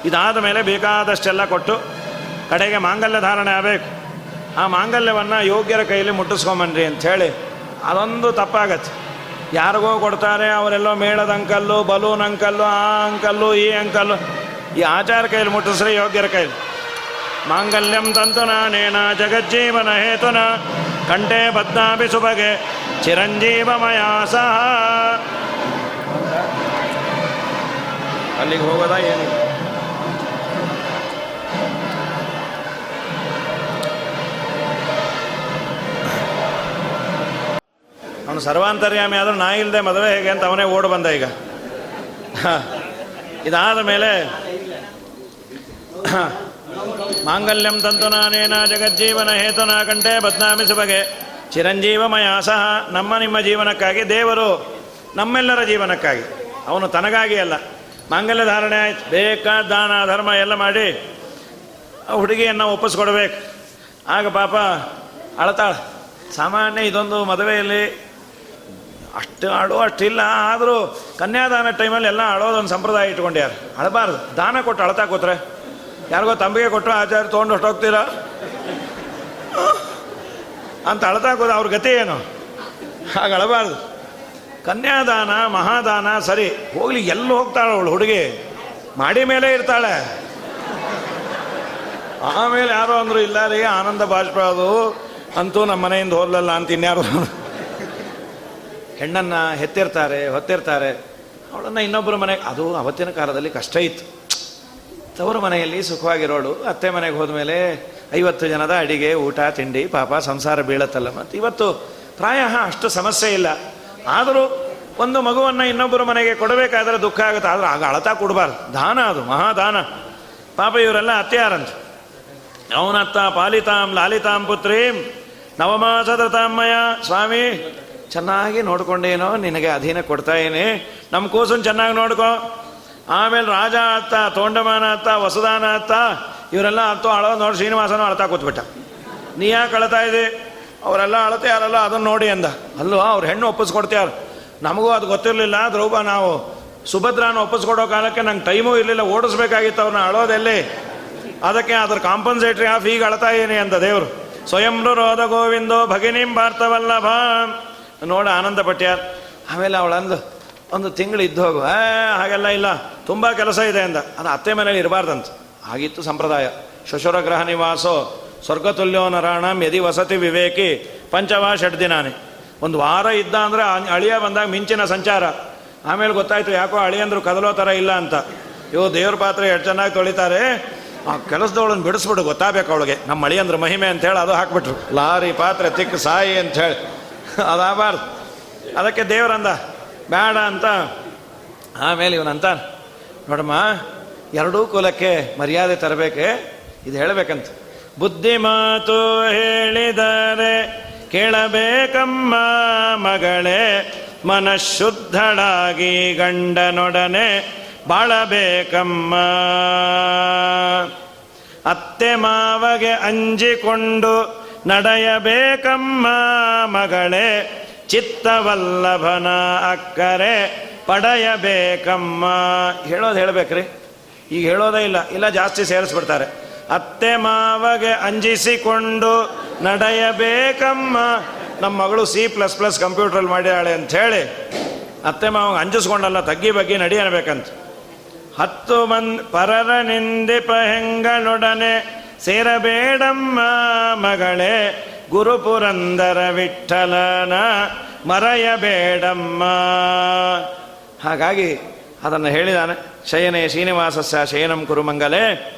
ಇದಾದ ಮೇಲೆ ಬೇಕಾದಷ್ಟೆಲ್ಲ ಕೊಟ್ಟು ಕಡೆಗೆ ಮಾಂಗಲ್ಯ ಧಾರಣೆ ಆಗಬೇಕು. ಆ ಮಾಂಗಲ್ಯವನ್ನು ಯೋಗ್ಯರ ಕೈಯಲ್ಲಿ ಮುಟ್ಟಿಸ್ಕೊಂಬನ್ರಿ ಅಂಥೇಳಿ ಅದೊಂದು ತಪ್ಪಾಗತ್ತೆ. ಯಾರಿಗೋ ಕೊಡ್ತಾರೆ, ಅವರೆಲ್ಲೋ ಮೇಳದ ಅಂಕಲ್ಲು, ಬಲೂನ್ ಅಂಕಲ್ಲು, ಆ ಅಂಕಲ್ಲು, ಈ ಅಂಕಲ್ಲು. ಈ ಆಚಾರ ಕೈಲಿ ಮುಟ್ಟಿಸ್ರೆ ಯೋಗ್ಯರ ಕೈಲಿ. ಮಾಂಗಲ್ಯಂ ತಂತುನ, ನೇನ ಜಗಜ್ಜೀವನ ಹೇತುನ, ಕಂಠೆ ಬದ್ನಾಭಿ ಸುಬಗೆ ಚಿರಂಜೀವಮಯ ಸಹ. ಅಲ್ಲಿಗೆ ಹೋಗೋದಾ ಏನು? ಅವನು ಸರ್ವಾಂತರ್ಯಾಮಿ ಆದರೂ ನಾ ಇಲ್ಲದೆ ಮದುವೆ ಹೇಗೆ ಅಂತ ಅವನೇ ಓಡ್ ಬಂದ ಈಗ. ಇದಾದ ಮೇಲೆ ಮಾಂಗಲ್ಯಂ ತಂತು ನಾನೇನ ಜಗಜ್ಜೀವನ ಹೇತುನ ಕಂಠೆ ಬದ್ನಾಮಿ ಸುಬಗೆ ಚಿರಂಜೀವಮಯ ಸಹ ನಮ್ಮ ನಿಮ್ಮ ಜೀವನಕ್ಕಾಗಿ ದೇವರು ನಮ್ಮೆಲ್ಲರ ಜೀವನಕ್ಕಾಗಿ. ಅವನು ತನಗಾಗಿ ಅಲ್ಲ. ಮಾಂಗಲ್ಯ ಧಾರಣೆ ಆಯ್ತು. ಬೇಕಾದ ದಾನ, ಧರ್ಮ ಎಲ್ಲ ಮಾಡಿ ಹುಡುಗಿಯನ್ನು ಒಪ್ಪಿಸ್ಕೊಡ್ಬೇಕು ಆಗ ಪಾಪ ಅಳತಾಳ. ಸಾಮಾನ್ಯ ಇದೊಂದು ಮದುವೆಯಲ್ಲಿ ಅಷ್ಟು ಆಡೋ ಅಷ್ಟಿಲ್ಲ. ಆದರೂ ಕನ್ಯಾದಾನ ಟೈಮಲ್ಲಿ ಎಲ್ಲ ಅಳೋದೊಂದು ಸಂಪ್ರದಾಯ ಇಟ್ಕೊಂಡ್ಯಾರ ಅಳಬಾರ್ದು. ದಾನ ಕೊಟ್ಟು ಅಳತಾ ಕೂತ್ರೆ. ಯಾರಿಗೋ ತಂಬಿಗೆ ಕೊಟ್ಟರು ಆಚಾರ್ಯ ತೊಗೊಂಡು ಹೋಗ್ತೀರಾ? ಅಂತ ಅಳತಾ ಕೂದ ಅವ್ರ ಗತಿ ಏನು? ಹಾಗೆ ಅಳಬಾರ್ದು. ಕನ್ಯಾದಾನ, ಮಹಾದಾನ ಸರಿ. ಹೋಗ್ಲಿ, ಎಲ್ಲಿ ಹೋಗ್ತಾಳೆ ಅವಳು ಹುಡುಗಿ? ಮಾಡಿ ಮೇಲೆ ಇರ್ತಾಳೆ. ಆಮೇಲೆ ಯಾರೋ ಅಂದರು ಇಲ್ಲ ರೀ ಆನಂದ ಬಾಷ್ಪ ಅದು. ಅಂತೂ ನಮ್ಮ ಮನೆಯಿಂದ ಹೋಗ್ಲಲ್ಲ ಅಂತ ಇನ್ಯಾರು ಹೆಣ್ಣನ್ನು ಹೆತ್ತಿರ್ತಾರೆ, ಹೊತ್ತಿರ್ತಾರೆ. ಅವಳನ್ನು ಇನ್ನೊಬ್ಬರ ಮನೆಗೆ ಅದು ಅವತ್ತಿನ ಕಾಲದಲ್ಲಿ ಕಷ್ಟ ಇತ್ತು. ತವರು ಮನೆಯಲ್ಲಿ ಸುಖವಾಗಿರೋಳು, ಅತ್ತೆ ಮನೆಗೆ ಹೋದ್ಮೇಲೆ ಐವತ್ತು ಜನದ ಅಡಿಗೆ, ಊಟ, ತಿಂಡಿ, ಪಾಪ ಸಂಸಾರ ಬೀಳತ್ತಲ್ಲ. ಮತ್ತು ಇವತ್ತು ಪ್ರಾಯ ಅಷ್ಟು ಸಮಸ್ಯೆ ಇಲ್ಲ. ಆದರೂ ಒಂದು ಮಗುವನ್ನು ಇನ್ನೊಬ್ಬರ ಮನೆಗೆ ಕೊಡಬೇಕಾದ್ರೆ ದುಃಖ ಆಗುತ್ತೆ. ಆದ್ರೆ ಆಗ ಅಳತಾ ಕೊಡಬಾರ್ದು. ದಾನ ಅದು, ಮಹಾದಾನ. ಪಾಪ ಇವರೆಲ್ಲ ಅತ್ಯಾರಂತ ಅವನತ್ತ ಪಾಲಿತಾಂ ಲಾಲಿತಾಂ ಪುತ್ರೀಂ ನವಮಾಸದತಾಮಯ ಸ್ವಾಮಿ ಚೆನ್ನಾಗಿ ನೋಡ್ಕೊಂಡೇನೋ, ನಿನಗೆ ಅಧೀನ ಕೊಡ್ತಾ ಏನೇ ನಮ್ಮ ಕೂಸನ್ ಚೆನ್ನಾಗಿ ನೋಡ್ಕೋ. ಆಮೇಲೆ ರಾಜ ಅತ್ತ, ತೋಂಡಮಾನ ಅತ್ತ, ವಸುದಾನ ಅತ್ತ, ಇವರೆಲ್ಲ ಅತ್ತೋ ಅಳೋ ನೋಡಿ ಶ್ರೀನಿವಾಸನ ಅಳ್ತಾ ಕೂತ್ಬಿಟ್ಟ. ನೀ ಯಾಕೆ ಅಳ್ತಾ ಇದೆ ಅವರೆಲ್ಲ ಅಳತೆ ಯಾರಲ್ಲ ಅದನ್ನು ನೋಡಿ ಅಂದ. ಅಲ್ವಾ, ಅವ್ರು ಹೆಣ್ಣು ಒಪ್ಪಿಸ್ಕೊಡ್ತ್ಯಾರ. ನಮಗೂ ಅದು ಗೊತ್ತಿರಲಿಲ್ಲ ದ್ರೌಪ ನಾವು ಸುಭದ್ರಾನ ಒಪ್ಪಿಸ್ಕೊಡೋ ಕಾಲಕ್ಕೆ ನಂಗೆ ಟೈಮೂ ಇರಲಿಲ್ಲ, ಓಡಿಸ್ಬೇಕಾಗಿತ್ತು ಅವ್ರನ್ನ ಅಳೋದೆಲ್ಲಿ? ಅದಕ್ಕೆ ಅದ್ರ ಕಾಂಪನ್ಸೇಟ್ರಿ ಆಫ್ ಈಗ ಅಳ್ತಾ ಇದೀನಿ ಅಂತ ದೇವರು. ಸ್ವಯಂ ಗೋವಿಂದೋ ಭಗಿನಿಂ ಭಾರ್ತವಲ್ಲಭ ನೋಡ ಆನಂದ ಪಟ್ಯಾರ್ ಆಮೇಲೆ ಅವಳಂದು ಒಂದು ತಿಂಗಳು ಇದ್ದು ಹೋಗು. ಹಾಗೆಲ್ಲ ಇಲ್ಲ. ತುಂಬ ಕೆಲಸ ಇದೆ ಅಂದ. ಅದು ಅತ್ತೆ ಮನೇಲಿ ಇರಬಾರ್ದಂತ. ಆಗಿತ್ತು ಸಂಪ್ರದಾಯ. ಶಶುರ ಗ್ರಹ ನಿವಾಸೋ ಸ್ವರ್ಗತುಲ್ಯೋ ನರಾಣಂ ಯದಿ ವಸತಿ ವಿವೇಕಿ ಪಂಚವಾ ಷಡ್ ದಿನಾನೆ. ಒಂದು ವಾರ ಇದ್ದ ಅಂದ್ರೆ ಅಳಿಯ ಬಂದಾಗ ಮಿಂಚಿನ ಸಂಚಾರ. ಆಮೇಲೆ ಗೊತ್ತಾಯ್ತು, ಯಾಕೋ ಅಳಿಯಂದ್ರು ಕದಲೋ ಥರ ಇಲ್ಲ ಅಂತ. ಇವು ದೇವ್ರ ಪಾತ್ರೆ ಎಷ್ಟು ಚೆನ್ನಾಗಿ ತೊಳಿತಾರೆ. ಆ ಕೆಲಸದವಳನ್ನ ಬಿಡಿಸ್ಬಿಡು, ಗೊತ್ತಾಗಬೇಕು ಅವಳಿಗೆ. ನಮ್ಮ ಅಳಿಯಂದ್ರ ಮಹಿಮೆ ಅಂತ ಹೇಳಿ ಅದು ಹಾಕ್ಬಿಟ್ರು. ಲಾರಿ ಪಾತ್ರೆ ತಿಕ್ಕ, ಸಾಯಿ ಅಂತ ಹೇಳಿ. ಅದಾಗಬಾರ್ದು ಅದಕ್ಕೆ ದೇವರಂದ, ಬೇಡ ಅಂತ. ಆಮೇಲೆ ಇವನಂತ ನೋಡಮ್ಮ, ಎರಡೂ ಕುಲಕ್ಕೆ ಮರ್ಯಾದೆ ತರಬೇಕೆ, ಇದು ಹೇಳಬೇಕಂತ. ಬುದ್ಧಿ ಮಾತು ಹೇಳಿದರೆ ಕೇಳಬೇಕಮ್ಮ ಮಗಳೇ, ಮನಶುದ್ಧಳಾಗಿ ಗಂಡನೊಡನೆ ಬಾಳಬೇಕಮ್ಮ. ಅತ್ತೆ ಮಾವಗೆ ಅಂಜಿಕೊಂಡು ನಡೆಯಬೇಕಮ್ಮ ಮಗಳೇ, ಚಿತ್ತವಲ್ಲಭನ ಅಕ್ಕರೆ, ಪಡೆಯಬೇಕಮ್ಮ. ಹೇಳೋದು ಹೇಳಬೇಕ್ರಿ. ಈಗ ಹೇಳೋದೇ ಇಲ್ಲ ಇಲ್ಲ ಜಾಸ್ತಿ ಸೇರಿಸ್ಬಿಡ್ತಾರೆ. ಅತ್ತೆ ಮಾವಗೆ ಅಂಜಿಸಿಕೊಂಡು ನಡೆಯಬೇಕಮ್ಮ. ನಮ್ಮ ಮಗಳು ಸಿ ಪ್ಲಸ್ ಪ್ಲಸ್ ಕಂಪ್ಯೂಟ್ರಲ್ಲಿ ಅಂತ ಹೇಳಿ ಅತ್ತೆ ಮಾವ ಅಂಜಿಸ್ಕೊಂಡಲ್ಲ, ತಗ್ಗಿ ಬಗ್ಗೆ ನಡಿ ಅನ್ಬೇಕಂತ. ಹತ್ತು ಮಂದಿ ಪರರ ನಿಂದಿಪ ಹೆಂಗಳೊಡನೆ ಸೇರಬೇಡಮ್ಮ ಮಗಳೇ ಗುರುಪುರಂದರ ವಿಠಲನ ಮರೆಯಬೇಡಮ್ಮ. ಹಾಗಾಗಿ ಅದನ್ನು ಹೇಳಿದಾನೆ, ಶಯನೆ ಶ್ರೀನಿವಾಸಸ್ಯ, ಶಯನಂ ಕುರುಮಂಗಲೇ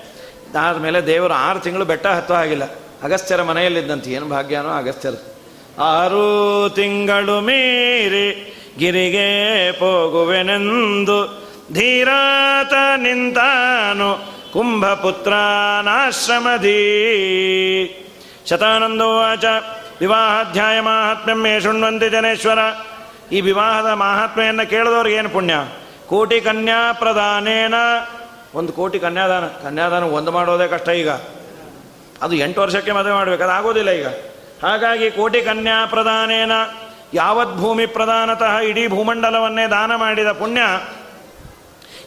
ಆದಮೇಲೆ ದೇವರು ಆರು ತಿಂಗಳು ಬೆಟ್ಟ ಹತ್ತೋ ಆಗಿಲ್ಲ ಅಗಸ್ತ್ಯರ ಮನೆಯಲ್ಲಿದ್ದಂತೆ, ಏನು ಭಾಗ್ಯನೋ ಅಗಸ್ತ್ಯರು. ಆರು ತಿಂಗಳು ಮೀರಿ ಗಿರಿಗೆ ಹೋಗುವೆನೆಂದು ಧೀರಾತ ನಿಂತಾನು. ಕುಂಭಪುತ್ರಾನಾಶ್ರಮಧೀ. ಶತಾನಂದೋವಾಚ, ವಿವಾಹಾಧ್ಯಾಯ ಮಾಹಾತ್ಮ್ಯಂ ಮೇ ಶೃಣ್ವಂತಿ ಜನೇಶ್ವರ. ಈ ವಿವಾಹದ ಮಹಾತ್ಮೆಯನ್ನು ಕೇಳಿದವ್ರಿಗೆ ಏನು ಪುಣ್ಯ? ಕೋಟಿ ಕನ್ಯಾ ಪ್ರದಾನೇನ. ಒಂದು ಕೋಟಿ ಕನ್ಯಾದಾನ ಕನ್ಯಾದಾನ ಒಂದು ಮಾಡೋದೇ ಕಷ್ಟ ಈಗ. ಅದು ಎಂಟು ವರ್ಷಕ್ಕೆ ಮದುವೆ ಮಾಡಬೇಕು, ಅದು ಆಗೋದಿಲ್ಲ ಈಗ. ಹಾಗಾಗಿ ಕೋಟಿ ಕನ್ಯಾ ಪ್ರದಾನೇನ, ಯಾವತ್ ಭೂಮಿ ಪ್ರಧಾನತಃ ಇಡೀ ಭೂಮಂಡಲವನ್ನೇ ದಾನ ಮಾಡಿದ ಪುಣ್ಯ.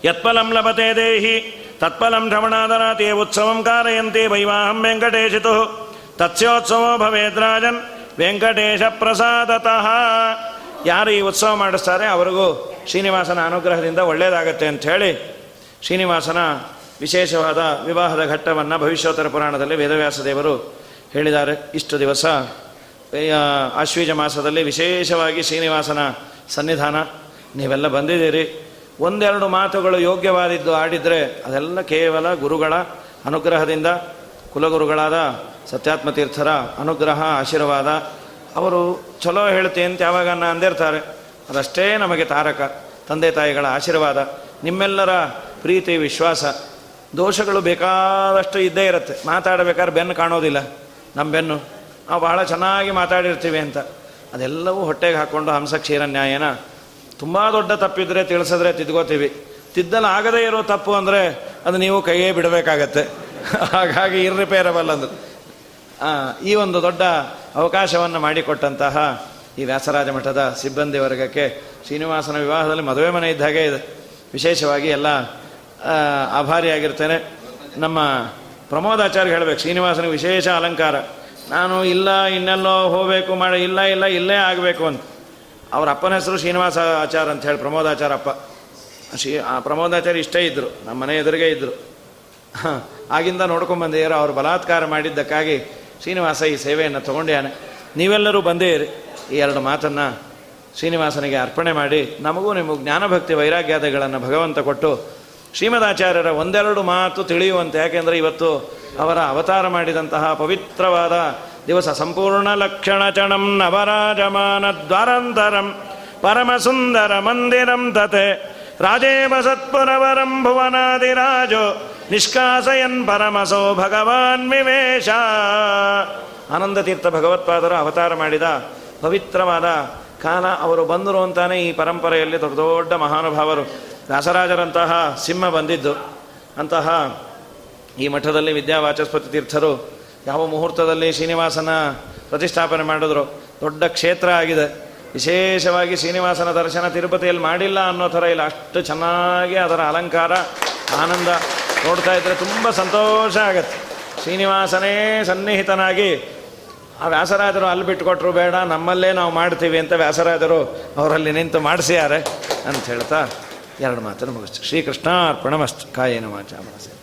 ಯತ್ಪಲಂ ಲಭತೆ ದೇಹಿ. ತತ್ಫಲಂ ಶ್ರವಣಾದರಾತಿ ಉತ್ಸವಂ ಕಾರಯಂತಿ ವೈವಾಹಂ ವೆಂಕಟೇಶಿತು ತತ್ಸ್ಯೋತ್ಸವೋ ಭವೇದ್ರಾಜನ್ ವೆಂಕಟೇಶ ಪ್ರಸಾದತಃ ಯಾರು ಈ ಉತ್ಸವ ಮಾಡಿಸ್ತಾರೆ, ಅವರಿಗೂ ಶ್ರೀನಿವಾಸನ ಅನುಗ್ರಹದಿಂದ ಒಳ್ಳೆಯದಾಗತ್ತೆ ಅಂತ ಹೇಳಿ ಶ್ರೀನಿವಾಸನ ವಿಶೇಷವಾದ ವಿವಾಹದ ಘಟ್ಟವನ್ನು ಭವಿಷ್ಯೋತ್ತರ ಪುರಾಣದಲ್ಲಿ ವೇದವ್ಯಾಸ ದೇವರು ಹೇಳಿದ್ದಾರೆ. ಇಷ್ಟು ದಿವಸ ಆಶ್ವೀಜ ಮಾಸದಲ್ಲಿ ವಿಶೇಷವಾಗಿ ಶ್ರೀನಿವಾಸನ ಸನ್ನಿಧಾನ, ನೀವೆಲ್ಲ ಬಂದಿದ್ದೀರಿ. ಒಂದೆರಡು ಮಾತುಗಳು ಯೋಗ್ಯವಾದಿದ್ದು ಆಡಿದರೆ ಅದೆಲ್ಲ ಕೇವಲ ಗುರುಗಳ ಅನುಗ್ರಹದಿಂದ ಕುಲಗುರುಗಳಾದ ಸತ್ಯಾತ್ಮ ತೀರ್ಥರ ಅನುಗ್ರಹ, ಆಶೀರ್ವಾದ. ಅವರು ಚಲೋ ಹೇಳ್ತೀನಿ ಅಂತ ಯಾವಾಗ ಅಂದಿರ್ತಾರೆ. ಅದಷ್ಟೇ ನಮಗೆ ತಾರಕ, ತಂದೆ ತಾಯಿಗಳ ಆಶೀರ್ವಾದ, ನಿಮ್ಮೆಲ್ಲರ ಪ್ರೀತಿ, ವಿಶ್ವಾಸ. ದೋಷಗಳು ಬೇಕಾದಷ್ಟು ಇದ್ದೇ ಇರುತ್ತೆ. ಮಾತಾಡಬೇಕಾದ್ರೆ ಬೆನ್ನು ಕಾಣೋದಿಲ್ಲ. ನಮ್ಮ ಬೆನ್ನು. ನಾವು ಬಹಳ ಚೆನ್ನಾಗಿ ಮಾತಾಡಿರ್ತೀವಿ ಅಂತ. ಅದೆಲ್ಲವೂ ಹೊಟ್ಟೆಗೆ ಹಾಕ್ಕೊಂಡು ಹಂಸ ಕ್ಷೀರ ನ್ಯಾಯನ ತುಂಬ ದೊಡ್ಡ ತಪ್ಪಿದ್ರೆ ತಿಳಿಸಿದ್ರೆ ತಿದ್ಕೋತೀವಿ. ತಿದ್ದಲು ಆಗದೇ ಇರೋ ತಪ್ಪು ಅಂದರೆ ಅದು ನೀವು ಕೈಯೇ ಬಿಡಬೇಕಾಗತ್ತೆ. ಹಾಗಾಗಿ ಇರ್ರಿಪೇರಬಲ್ ಅಂದು. ಈ ಒಂದು ದೊಡ್ಡ ಅವಕಾಶವನ್ನು ಮಾಡಿಕೊಟ್ಟಂತಹ ಈ ವ್ಯಾಸರಾಜ ಮಠದ ಸಿಬ್ಬಂದಿ ವರ್ಗಕ್ಕೆ ಶ್ರೀನಿವಾಸನ ವಿವಾಹದಲ್ಲಿ ಮದುವೆ ಮನೆ ಇದ್ದ ಹಾಗೆ ಇದೆ. ವಿಶೇಷವಾಗಿ ಎಲ್ಲ ಆಭಾರಿಯಾಗಿರ್ತೇನೆ ನಮ್ಮ ಪ್ರಮೋದಾಚಾರ್ಯ ಹೇಳಬೇಕು, ಶ್ರೀನಿವಾಸನಿಗೆ ವಿಶೇಷ ಅಲಂಕಾರ. ನಾನು ಇಲ್ಲ, ಇನ್ನೆಲ್ಲೋ ಹೋಗಬೇಕು, ಮಾಡಿ, ಇಲ್ಲ ಇಲ್ಲ, ಇಲ್ಲೇ ಆಗಬೇಕು ಅಂತ. ಅವ್ರ ಅಪ್ಪನ ಹೆಸರು ಶ್ರೀನಿವಾಸ ಆಚಾರ್ಯ ಅಂತ ಹೇಳಿ ಪ್ರಮೋದಾಚಾರ ಅಪ್ಪ. ಶ್ರೀ ಪ್ರಮೋದಾಚಾರ್ಯ ಇಷ್ಟೇ ಇದ್ದರು ನಮ್ಮ ಮನೆ ಎದುರಿಗೆ ಇದ್ದರು ಆಗಿಂದ ನೋಡ್ಕೊಂಡ್ಬಂದಿರೋ ಅವ್ರು ಬಲಾತ್ಕಾರ ಮಾಡಿದ್ದಕ್ಕಾಗಿ ಶ್ರೀನಿವಾಸ ಈ ಸೇವೆಯನ್ನು ತೊಗೊಂಡ್ಯಾನೆ ನೀವೆಲ್ಲರೂ ಬಂದೇ ಈ ಎರಡು ಮಾತನ್ನು ಶ್ರೀನಿವಾಸನಿಗೆ ಅರ್ಪಣೆ ಮಾಡಿ, ನಮಗೂ ನಿಮಗೂ ಜ್ಞಾನಭಕ್ತಿ ವೈರಾಗ್ಯಾದಗಳನ್ನು ಭಗವಂತ ಕೊಟ್ಟು, ಶ್ರೀಮದಾಚಾರ್ಯರ ಒಂದೆರಡು ಮಾತು ತಿಳಿಯುವಂತೆ. ಯಾಕೆಂದರೆ ಇವತ್ತು ಅವರ ಅವತಾರ ಮಾಡಿದಂತಹ ಪವಿತ್ರವಾದ ದಿವಸ ಸಂಪೂರ್ಣ ಲಕ್ಷಣ ಚಣಂ ನವರಾಜಮಾನ ದ್ವಾರಂತರಂ ಪರಮಸುಂದರ ಮಂದಿರಂ ತತೆ ರಾಜೇವ ಸತ್ಪುರವರಂ ಭುವನಾದಿರಾಜೋ ನಿಷ್ಕಾಸಯನ್ ಪರಮಸೋ ಭಗವಾನ್ ವಿವೇಶ ಆನಂದತೀರ್ಥ ಭಗವತ್ಪಾದರು ಅವತಾರ ಮಾಡಿದ ಪವಿತ್ರವಾದ ಕಾಲ ಅವರು ಬಂದರು ಅಂತಾನೆ ಈ ಪರಂಪರೆಯಲ್ಲಿ ದೊಡ್ಡ ದೊಡ್ಡ ಮಹಾನುಭಾವರು ದಾಸರಾಜರಂತಹ ಸಿಂಹ ಬಂದಿದ್ದು ಅಂತಹ ಈ ಮಠದಲ್ಲಿ ವಿದ್ಯಾವಾಚಸ್ಪತಿ ತೀರ್ಥರು ಯಾವ ಮುಹೂರ್ತದಲ್ಲಿ ಶ್ರೀನಿವಾಸನ ಪ್ರತಿಷ್ಠಾಪನೆ ಮಾಡಿದ್ರು? ದೊಡ್ಡ ಕ್ಷೇತ್ರ ಆಗಿದೆ. ವಿಶೇಷವಾಗಿ ಶ್ರೀನಿವಾಸನ ದರ್ಶನ ತಿರುಪತಿಯಲ್ಲಿ ಮಾಡಿಲ್ಲ ಅನ್ನೋ ಥರ ಇಲ್ಲ. ಅಷ್ಟು ಚೆನ್ನಾಗಿ ಅದರ ಅಲಂಕಾರ, ಆನಂದ ನೋಡ್ತಾ ಇದ್ದರೆ ತುಂಬ ಸಂತೋಷ ಆಗತ್ತೆ. ಶ್ರೀನಿವಾಸನೇ ಸನ್ನಿಹಿತನಾಗಿ, ಆ ವ್ಯಾಸರಾಜರು ಅಲ್ಲಿ ಬಿಟ್ಟುಕೊಟ್ರು ಬೇಡ, ನಮ್ಮಲ್ಲೇ ನಾವು ಮಾಡ್ತೀವಿ ಅಂತ ವ್ಯಾಸರಾಜರು ಅವರಲ್ಲಿ ನಿಂತು ಮಾಡಿಸ್ಯಾರೆ ಅಂತ ಹೇಳ್ತಾ ಎರಡು ಮಾತನ್ನು ಮುಗಿಸ್ತು ಶ್ರೀಕೃಷ್ಣ ವಾಚ ಮನಸ್ಸು